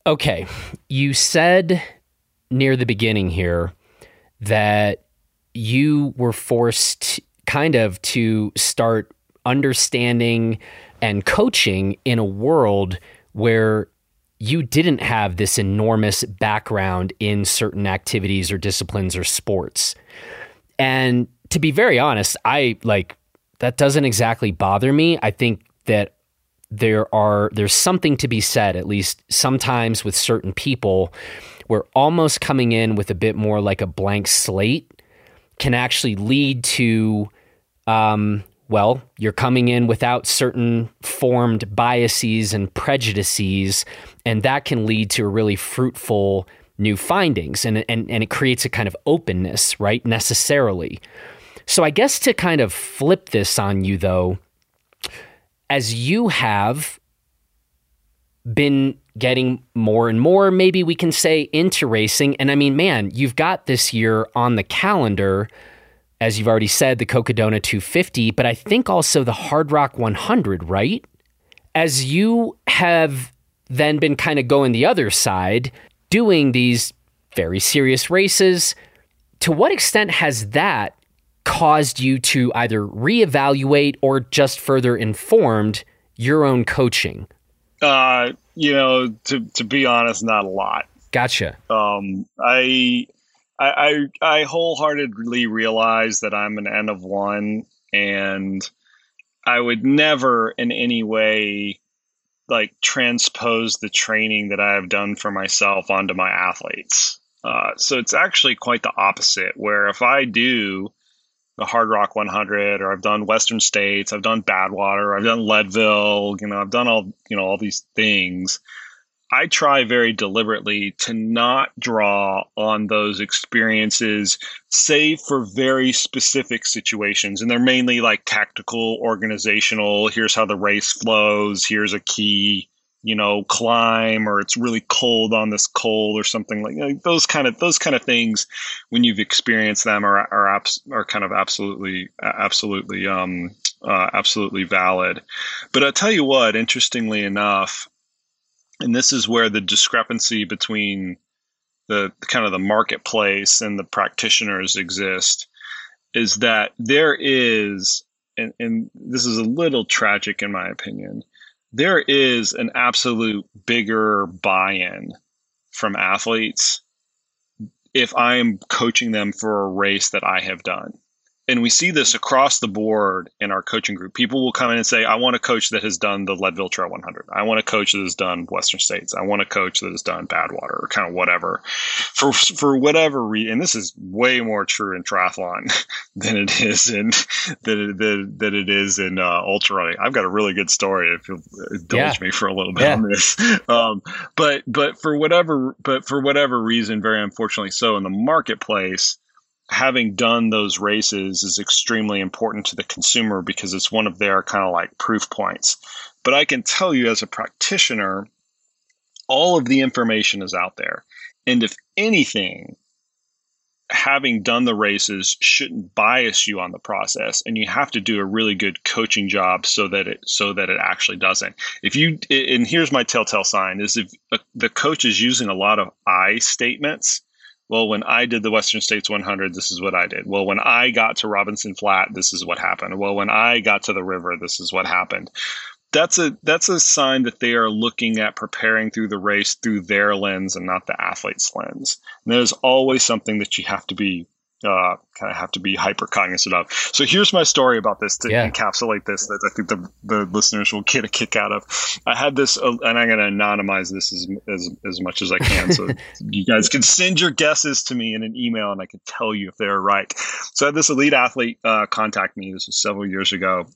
Okay, you said near the beginning here that you were forced kind of to start understanding and coaching in a world where you didn't have this enormous background in certain activities or disciplines or sports. And to be very honest, I like that doesn't exactly bother me. I think that there are there's something to be said at least sometimes with certain people where almost coming in with a bit more like a blank slate can actually lead to, um, well, you're coming in without certain formed biases and prejudices, and that can lead to a really fruitful new findings, and and and it creates a kind of openness, right? Necessarily. So I guess to kind of flip this on you, though, as you have been getting more and more, maybe we can say, into racing. And I mean, man, you've got this year on the calendar, as you've already said, the Cocodona 250, but I think also the Hardrock 100, right? As you have then been kind of going the other side, doing these very serious races, to what extent has that caused you to either reevaluate or just further informed your own coaching? Uh, you know, to to be honest, not a lot. Gotcha. Um, I, I, I, wholeheartedly realize that I'm an N of one, and I would never in any way like transpose the training that I have done for myself onto my athletes. Uh, so it's actually quite the opposite. Where if I do the Hardrock 100, or I've done Western States, I've done Badwater, I've done Leadville, you know, I've done all, you know, all these things. I try very deliberately to not draw on those experiences, save for very specific situations. And they're mainly like tactical, organizational. Here's how the race flows. Here's a key you know climb or it's really cold on this cold or something like, like those kind of those kind of things when you've experienced them are are, abs- are kind of absolutely absolutely um uh, absolutely valid. But i'll tell you what interestingly enough and this is where the discrepancy between the kind of the marketplace and the practitioners exist is that there is and, and this is a little tragic in my opinion, there is an absolute bigger buy-in from athletes if I am coaching them for a race that I have done and we see this across the board in our coaching group. People will come in and say, I want a coach that has done the Leadville Trail 100. I want a coach that has done Western States. I want a coach that has done Badwater or kind of whatever. For for whatever reason, and this is way more true in triathlon than it is in than, than, than it is in uh, ultra running. I've got a really good story if you'll indulge yeah. me for a little bit yeah. on this. Um, but but for whatever but for whatever reason, very unfortunately so in the marketplace having done those races is extremely important to the consumer because it's one of their kind of like proof points. But I can tell you as a practitioner, all of the information is out there. And if anything, having done the races shouldn't bias you on the process and you have to do a really good coaching job so that it so that it actually doesn't if you and here's my telltale sign is if uh, the coach is using a lot of i statements well, when I did the Western States 100, this is what I did. Well, when I got to Robinson Flat, this is what happened. Well, when I got to the river, this is what happened. That's a that's a sign that they are looking at preparing through the race through their lens and not the athlete's lens. And that is always something that you have to be uh, kind of have to be hyper cognizant of. So here's my story about this to yeah. encapsulate this that I think the, the listeners will get a kick out of. I had this, uh, and I'm going to anonymize this as, as, as much as I can. So you guys can send your guesses to me in an email and I can tell you if they're right. So I had this elite athlete uh, contact me. This was several years ago.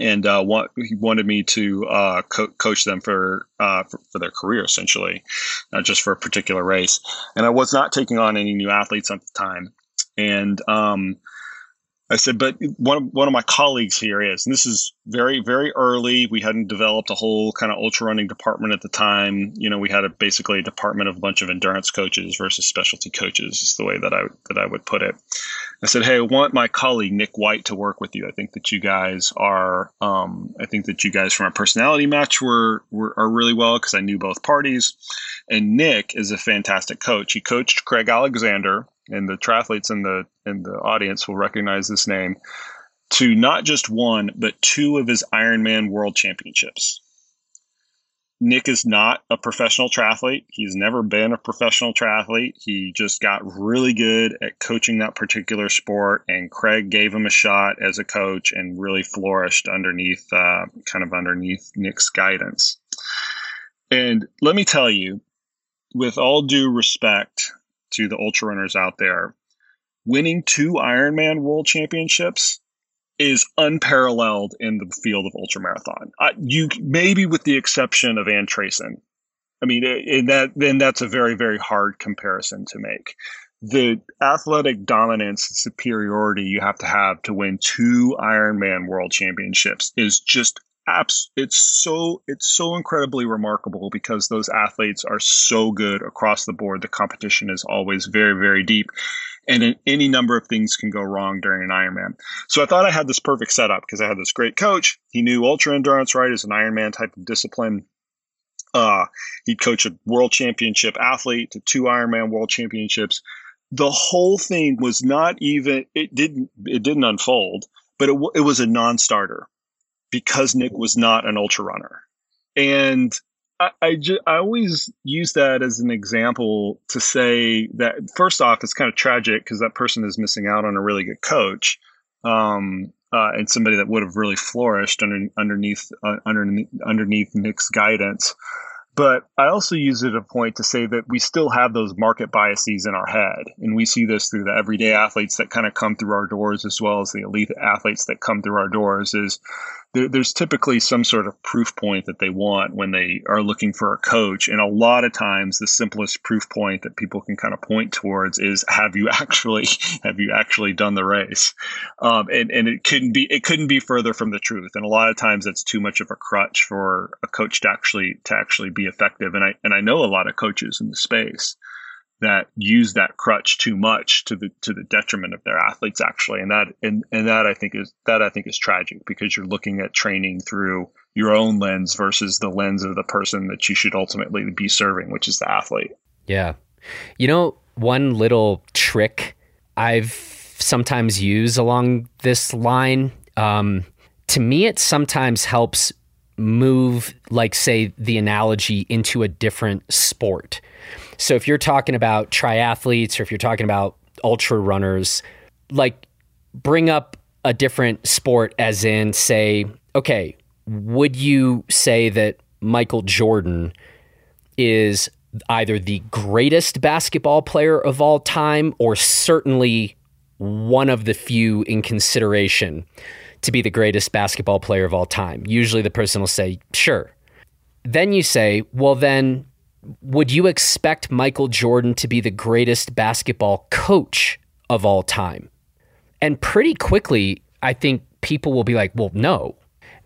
And uh, want, he wanted me to uh, co- coach them for, uh, for, for their career, essentially, not just for a particular race. And I was not taking on any new athletes at the time and um, I said, but one of, one of my colleagues here is, and this is very, very early. We hadn't developed a whole kind of ultra running department at the time. You know, we had a, basically a department of a bunch of endurance coaches versus specialty coaches is the way that I, that I would put it. I said, Hey, I want my colleague, Nick White, to work with you. I think that you guys are, um, I think that you guys from a personality match were, were are really well because I knew both parties. And Nick is a fantastic coach. He coached Craig Alexander, and the triathletes in the in the audience will recognize this name to not just one but two of his Ironman World Championships. Nick is not a professional triathlete. He's never been a professional triathlete. He just got really good at coaching that particular sport, and Craig gave him a shot as a coach and really flourished underneath, uh, kind of underneath Nick's guidance. And let me tell you, with all due respect to the ultra runners out there, winning two Ironman World Championships is unparalleled in the field of ultramarathon. Uh, you maybe with the exception of Ann Trason. I mean, and that then that's a very very hard comparison to make. The athletic dominance and superiority you have to have to win two Ironman World Championships is just it's so it's so incredibly remarkable because those athletes are so good across the board. The competition is always very very deep, and any number of things can go wrong during an Ironman. So I thought I had this perfect setup because I had this great coach. He knew ultra endurance right as an Ironman type of discipline. Uh, he'd coach a world championship athlete to two Ironman world championships. The whole thing was not even it didn't it didn't unfold, but it, it was a non-starter because Nick was not an ultra runner. And I, I, ju- I always use that as an example to say that first off, it's kind of tragic because that person is missing out on a really good coach um, uh, and somebody that would have really flourished under, underneath uh, underneath underneath Nick's guidance. But I also use it a point to say that we still have those market biases in our head. And we see this through the everyday athletes that kind of come through our doors as well as the elite athletes that come through our doors is there, there's typically some sort of proof point that they want when they are looking for a coach. And a lot of times, the simplest proof point that people can kind of point towards is have you actually have you actually done the race? Um, and and it couldn't be it couldn't be further from the truth. And a lot of times, that's too much of a crutch for a coach to actually to actually be effective. And I and I know a lot of coaches in the space that use that crutch too much to the to the detriment of their athletes actually. And that and, and that I think is that I think is tragic because you're looking at training through your own lens versus the lens of the person that you should ultimately be serving which is the athlete. Yeah. You know one little trick I've sometimes used along this line Um, to me, it sometimes helps move, like, say, the analogy into a different sport. So if you're talking about triathletes or if you're talking about ultra runners, like, bring up a different sport, as in, say, okay, would you say that Michael Jordan is either the greatest basketball player of all time or certainly one of the few in consideration to be the greatest basketball player of all time. Usually the person will say, sure. Then you say, well, then would you expect Michael Jordan to be the greatest basketball coach of all time? And pretty quickly, I think people will be like, well, no.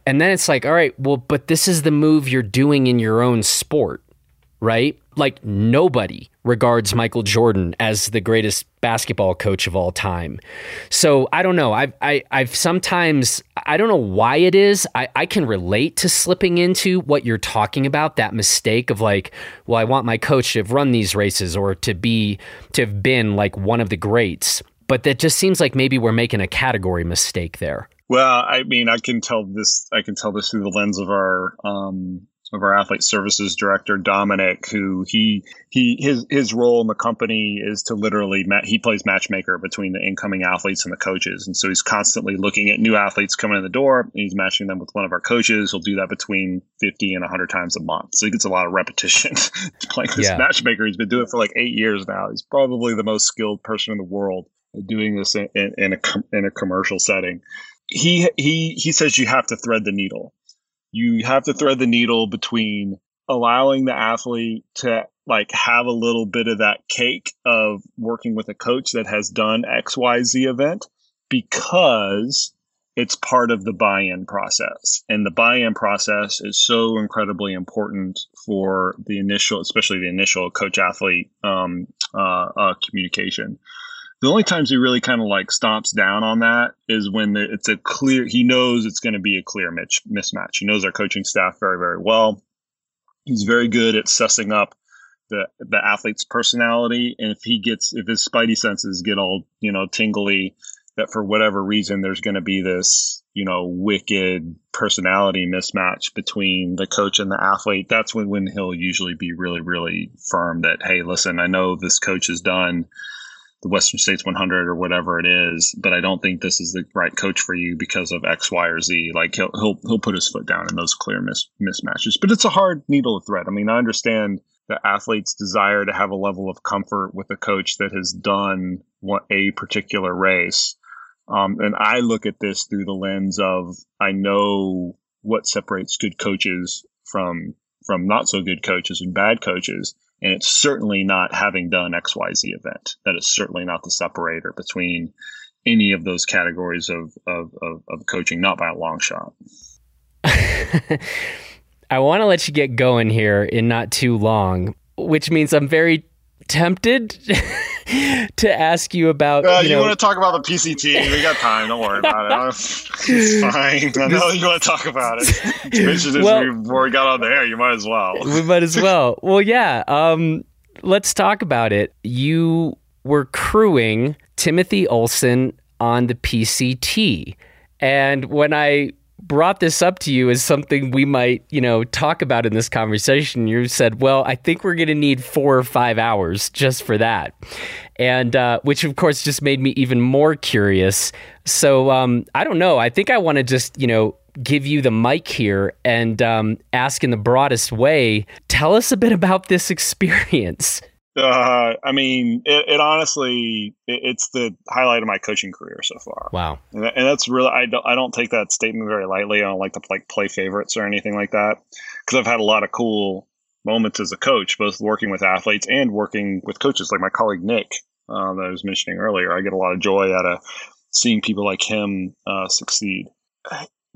And then it's like, all right, well, but this is the move you're doing in your own sport, right? Like nobody regards Michael Jordan as the greatest basketball coach of all time. So I don't know. I've I, i have sometimes I don't know why it is. I, I can relate to slipping into what you're talking about, that mistake of like, well, I want my coach to have run these races or to be to have been like one of the greats. But that just seems like maybe we're making a category mistake there. Well, I mean, I can tell this. I can tell this through the lens of our um, of our athlete services director Dominic, who he he his his role in the company is to literally ma- he plays matchmaker between the incoming athletes and the coaches, and so he's constantly looking at new athletes coming in the door. And he's matching them with one of our coaches. He'll do that between fifty and hundred times a month, so he gets a lot of repetition playing this yeah. matchmaker. He's been doing it for like eight years now. He's probably the most skilled person in the world doing this in, in, in a in a commercial setting he he he says you have to thread the needle. You have to thread the needle between allowing the athlete to like have a little bit of that cake of working with a coach that has done XYZ event because it's part of the buy-in process. And the buy-in process is so incredibly important for the initial especially the initial coach athlete um, uh, uh, communication the only times he really kind of like stomps down on that is when it's a clear, he knows it's going to be a clear mitch, mismatch. He knows our coaching staff very, very well. He's very good at sussing up the, the athlete's personality. And if he gets, if his spidey senses get all, you know, tingly, that for whatever reason there's going to be this, you know, wicked personality mismatch between the coach and the athlete, that's when, when he'll usually be really, really firm that, hey, listen, I know this coach has done the Western States 100 or whatever it is, but I don't think this is the right coach for you because of X, Y, or Z. Like he'll he'll he'll put his foot down in those clear mis- mismatches. But it's a hard needle to thread. I mean, I understand the athlete's desire to have a level of comfort with a coach that has done what a particular race. Um, and I look at this through the lens of I know what separates good coaches from from not so good coaches and bad coaches and it's certainly not having done XYZ event. That is certainly not the separator between any of those categories of, of, of, of coaching, not by a long shot. I want to let you get going here in not too long, which means I'm very tempted to ask you about. Uh, you, you know, want to talk about the PCT? We got time. Don't worry about it. It's fine. I know you want to talk about it. well, before we got on the air, you might as well. We might as well. Well, yeah. Um, let's talk about it. You were crewing Timothy Olson on the PCT. And when I brought this up to you as something we might, you know, talk about in this conversation, you said, "Well, I think we're going to need four or five hours just for that," and uh, which, of course, just made me even more curious. So um, I don't know. I think I want to just, you know, give you the mic here and um, ask in the broadest way. Tell us a bit about this experience. Uh, I mean, it, it honestly, it, it's the highlight of my coaching career so far. Wow, and, that, and, that's really, I don't, I don't take that statement very lightly. I don't like to like play favorites or anything like that because I've had a lot of cool moments as a coach, both working with athletes and working with coaches like my colleague Nick uh, that I was mentioning earlier. I get a lot of joy out of seeing people like him uh, succeed.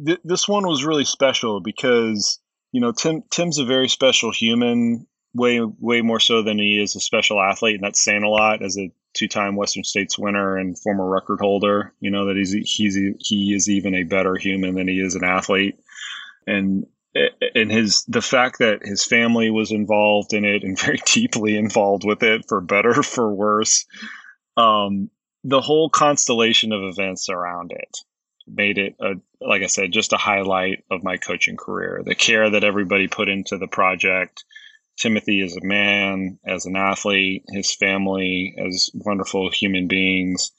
Th- this one was really special because you know Tim Tim's a very special human way way more so than he is a special athlete, and that's saying a lot as a two-time Western States winner and former record holder. You know that he's he's he is even a better human than he is an athlete, and and his the fact that his family was involved in it and very deeply involved with it for better for worse um, the whole constellation of events around it made it a like I said, just a highlight of my coaching career. The care that everybody put into the project. Timothy as a man, as an athlete, his family as wonderful human beings,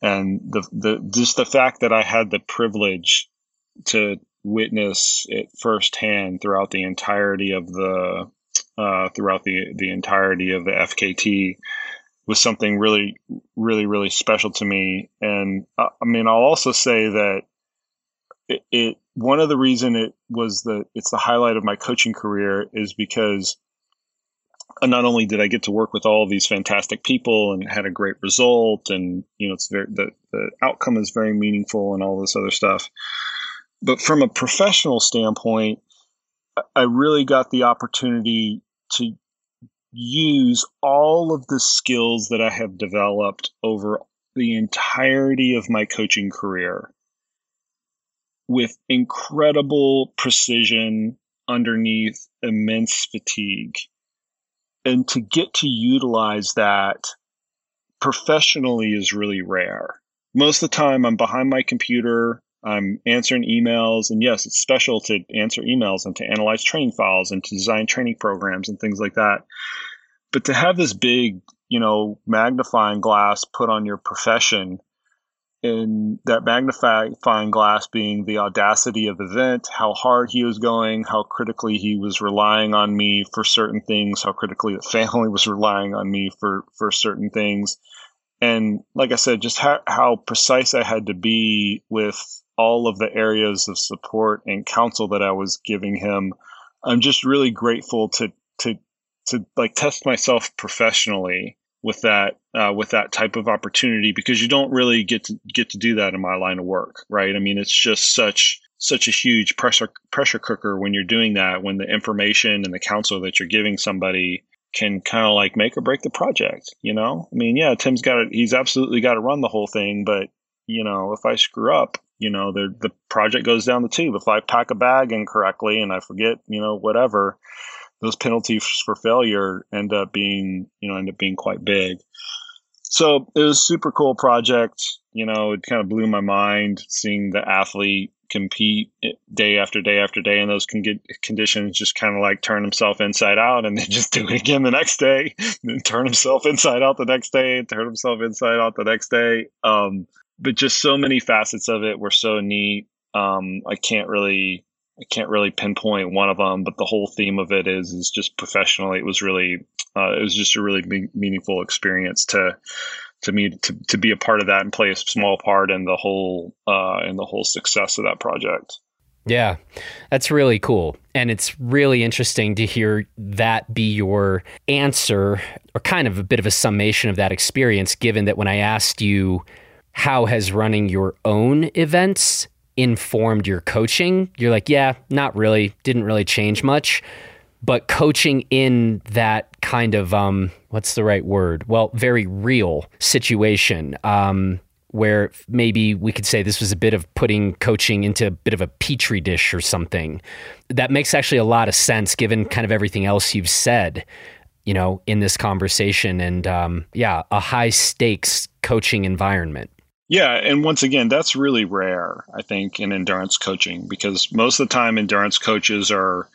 and the the just the fact that I had the privilege to witness it firsthand throughout the entirety of the uh, throughout the the entirety of the FKT was something really, really, really special to me. And uh, I mean, I'll also say that it, it one of the reason it was the it's the highlight of my coaching career is because Uh, not only did I get to work with all these fantastic people and had a great result, and you know, it's very the the outcome is very meaningful and all this other stuff. But from a professional standpoint, I really got the opportunity to use all of the skills that I have developed over the entirety of my coaching career with incredible precision underneath immense fatigue. And to get to utilize that professionally is really rare. Most of the time, I'm behind my computer, I'm answering emails, and yes, it's special to answer emails and to analyze training files and to design training programs and things like that. But to have this big, you know, magnifying glass put on your profession, and that magnifying glass being the audacity of event, how hard he was going, how critically he was relying on me for certain things, how critically the family was relying on me for for certain things, and like I said, just how, how precise I had to be with all of the areas of support and counsel that I was giving him. I'm just really grateful to to to like test myself professionally with that uh, with that type of opportunity because you don't really get to get to do that in my line of work, right? I mean, it's just such such a huge pressure pressure cooker when you're doing that when the information and the counsel that you're giving somebody can kind of like make or break the project you know i mean yeah tim's got it he's absolutely got to run the whole thing but you know if i screw up you know the the project goes down the tube if i pack a bag incorrectly and i forget you know whatever those penalties for failure end up being you know end up being quite big. So it was a super cool project. You know it kind of blew my mind seeing the athlete compete day after day after day in those con- conditions just kind of like turn himself inside out and then just do it again the next day then turn himself inside out the next day turn himself inside out the next day. Um, but just so many facets of it were so neat. Um, I can't really I can't really pinpoint one of them, but the whole theme of it is is just professionally. It was really uh, it was just a really me- meaningful experience to to me to, to be a part of that and play a small part in the whole uh, in the whole success of that project. Yeah, that's really cool. And it's really interesting to hear that be your answer or kind of a bit of a summation of that experience, given that when I asked you how has running your own events informed your coaching? You're like, yeah, not really, didn't really change much. But coaching in that kind of, um, what's the right word? Well, very real situation um, where maybe we could say this was a bit of putting coaching into a bit of a petri dish or something. That makes actually a lot of sense given kind of everything else you've said you know, in this conversation. And um, yeah, a high stakes coaching environment. Yeah, and once again, that's really rare, I think, in endurance coaching because most of the time endurance coaches are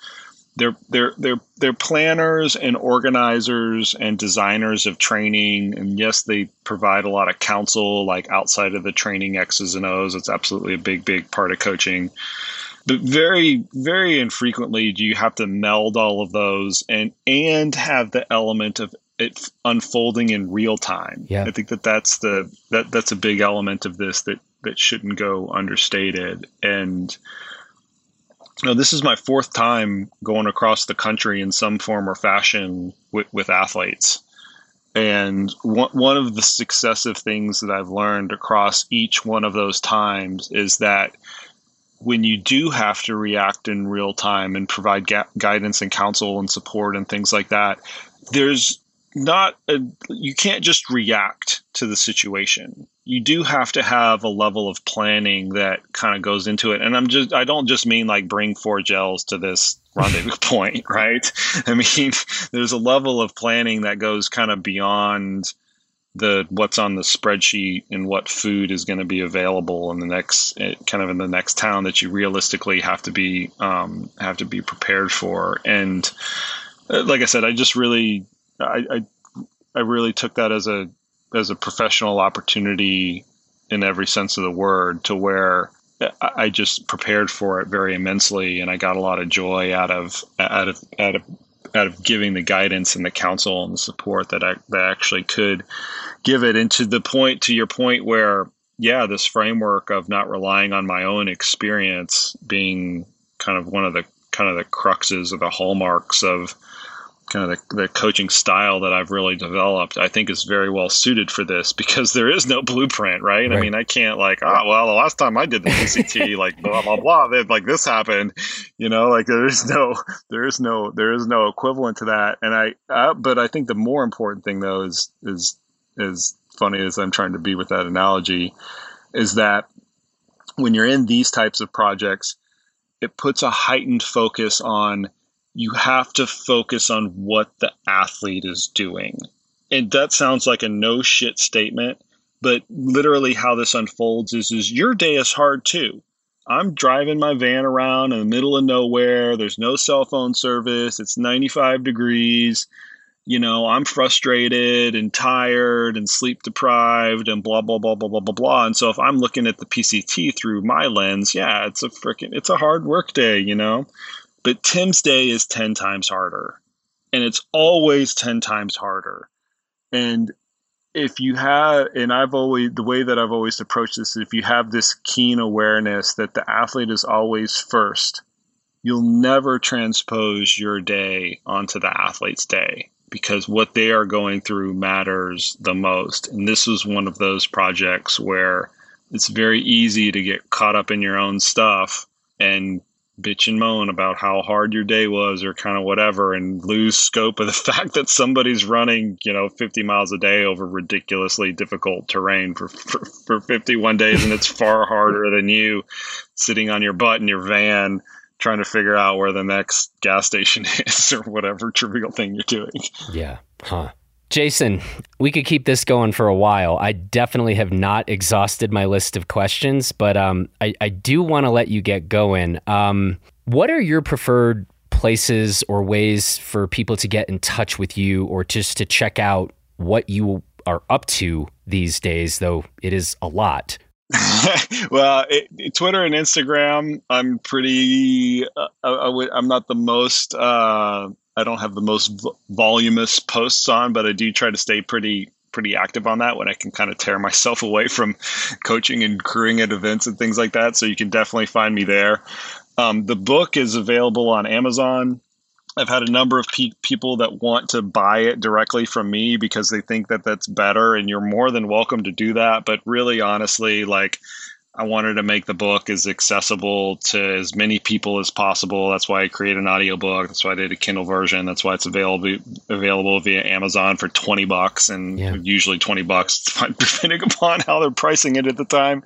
they're they're they're they're planners and organizers and designers of training and yes they provide a lot of counsel like outside of the training x's and o's it's absolutely a big big part of coaching. But very very infrequently do you have to meld all of those and and have the element of it unfolding in real time. Yeah. I think that that's the that that's a big element of this that that shouldn't go understated. And you know, this is my fourth time going across the country in some form or fashion with, with athletes. And one, one of the successive things that I've learned across each one of those times is that when you do have to react in real time and provide ga- guidance and counsel and support and things like that, there's not a, you can't just react to the situation. You do have to have a level of planning that kind of goes into it. And i'm just i don't just mean like bring four gels to this rendezvous point right? I mean there's a level of planning that goes kind of beyond the what's on the spreadsheet and what food is going to be available in the next eh, kind of in the next town that you realistically have to be um, have to be prepared for. And uh, like I said, I just really I, I I really took that as a as a professional opportunity in every sense of the word to where I just prepared for it very immensely, and I got a lot of joy out of out of out of out of giving the guidance and the counsel and the support that I that I actually could give it. And to the point, to your point, where yeah, this framework of not relying on my own experience being kind of one of the kind of the cruxes or the hallmarks of kind of the, the coaching style that I've really developed, I think is very well suited for this because there is no blueprint, right? right. I mean, I can't like, oh, well, the last time I did the PCT, like blah blah blah, like this happened, you know, like there is no, there is no, there is no equivalent to that. And I, uh, but I think the more important thing though is is is funny as I'm trying to be with that analogy, is that when you're in these types of projects, it puts a heightened focus on you have to focus on what the athlete is doing. And that sounds like a no shit statement, but literally how this unfolds is is your day is hard too. I'm driving my van around in the middle of nowhere. There's no cell phone service. It's 95 degrees. You know, I'm frustrated and tired and sleep deprived and blah blah blah blah blah blah blah. And so if I'm looking at the PCT through my lens, yeah, it's a freaking it's a hard work day, you know. But Tim's day is 10 times harder. And it's always 10 times harder. And if you have, and I've always, the way that I've always approached this, is if you have this keen awareness that the athlete is always first, you'll never transpose your day onto the athlete's day because what they are going through matters the most. And this was one of those projects where it's very easy to get caught up in your own stuff and bitch and moan about how hard your day was or kind of whatever and lose scope of the fact that somebody's running you know 50 miles a day over ridiculously difficult terrain for, for, for 51 days and it's far harder than you sitting on your butt in your van trying to figure out where the next gas station is or whatever trivial thing you're doing. Yeah huh Jason, we could keep this going for a while. I definitely have not exhausted my list of questions, but um, I, I, do want to let you get going. Um, what are your preferred places or ways for people to get in touch with you or just to check out what you are up to these days, though it is a lot? well, it, Twitter and Instagram, I'm pretty. Uh, I, am not the most uh, I don't have the most voluminous posts on, but I do try to stay pretty pretty active on that when I can kind of tear myself away from coaching and crewing at events and things like that. So you can definitely find me there. Um, the book is available on Amazon. I've had a number of pe- people that want to buy it directly from me because they think that that's better, and you're more than welcome to do that. But really, honestly, like I wanted to make the book as accessible to as many people as possible. That's why I created an audiobook. That's why I did a Kindle version. That's why it's available available via Amazon for 20 bucks and yeah. usually 20 bucks depending upon how they're pricing it at the time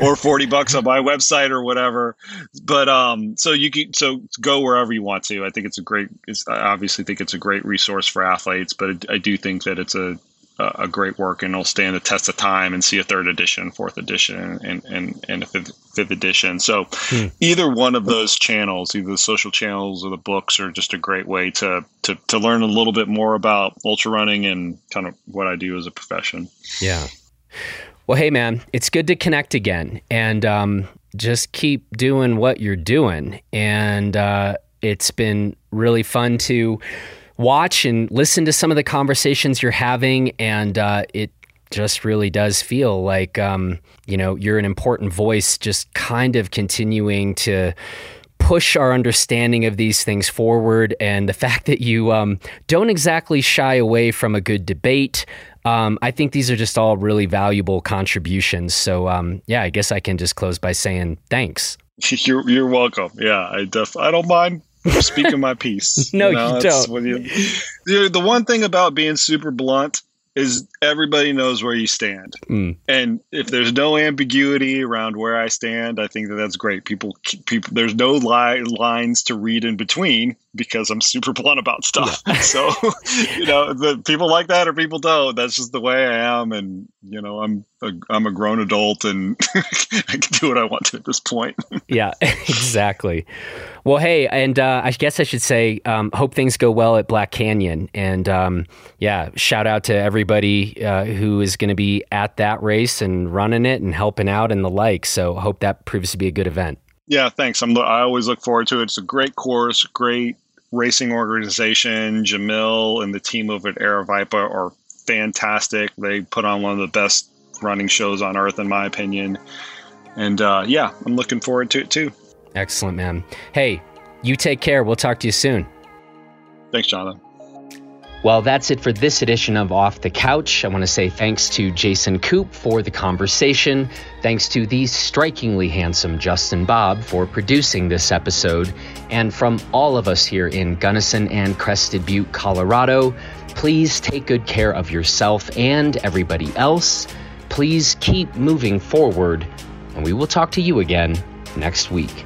or 40 bucks on my website or whatever. But um so you can so go wherever you want to. I think it's a great it's, I obviously think it's a great resource for athletes, but I do think that it's a a great work and it'll stand the test of time and see a third edition, fourth edition, and and, and a fifth, fifth edition. So hmm. either one of those channels, either the social channels or the books, are just a great way to to to learn a little bit more about ultra running and kind of what I do as a profession. Yeah. Well, hey man, it's good to connect again, and um, just keep doing what you're doing. And uh, it's been really fun to watch and listen to some of the conversations you're having, and uh, it just really does feel like um, you know you're an important voice, just kind of continuing to push our understanding of these things forward. And the fact that you um, don't exactly shy away from a good debate. Um, I think these are just all really valuable contributions. So, um, yeah, I guess I can just close by saying thanks. You're you're welcome. Yeah, I def I don't mind speaking my piece. no, you, know, you don't. You, the one thing about being super blunt is everybody knows where you stand, mm. and if there's no ambiguity around where I stand, I think that that's great. People, people, there's no li- lines to read in between. Because I'm super blunt about stuff. Yeah. so, you know, the people like that or people don't. That's just the way I am, and you know, I'm a, I'm a grown adult, and I can do what I want to at this point. yeah, exactly. Well, hey, and uh, I guess I should say, um, hope things go well at Black Canyon, and um, yeah, shout out to everybody uh, who is going to be at that race and running it and helping out and the like. So, hope that proves to be a good event. Yeah, thanks. I'm. I always look forward to it. It's a great course, great racing organization. Jamil and the team over at Aravaipa are fantastic. They put on one of the best running shows on earth, in my opinion. And uh, yeah, I'm looking forward to it too. Excellent, man. Hey, you take care. We'll talk to you soon. Thanks, Jonathan. Well, that's it for this edition of Off the Couch. I want to say thanks to Jason Koop for the conversation. Thanks to the strikingly handsome Justin Bob for producing this episode. And from all of us here in Gunnison and Crested Butte, Colorado, please take good care of yourself and everybody else. Please keep moving forward, and we will talk to you again next week.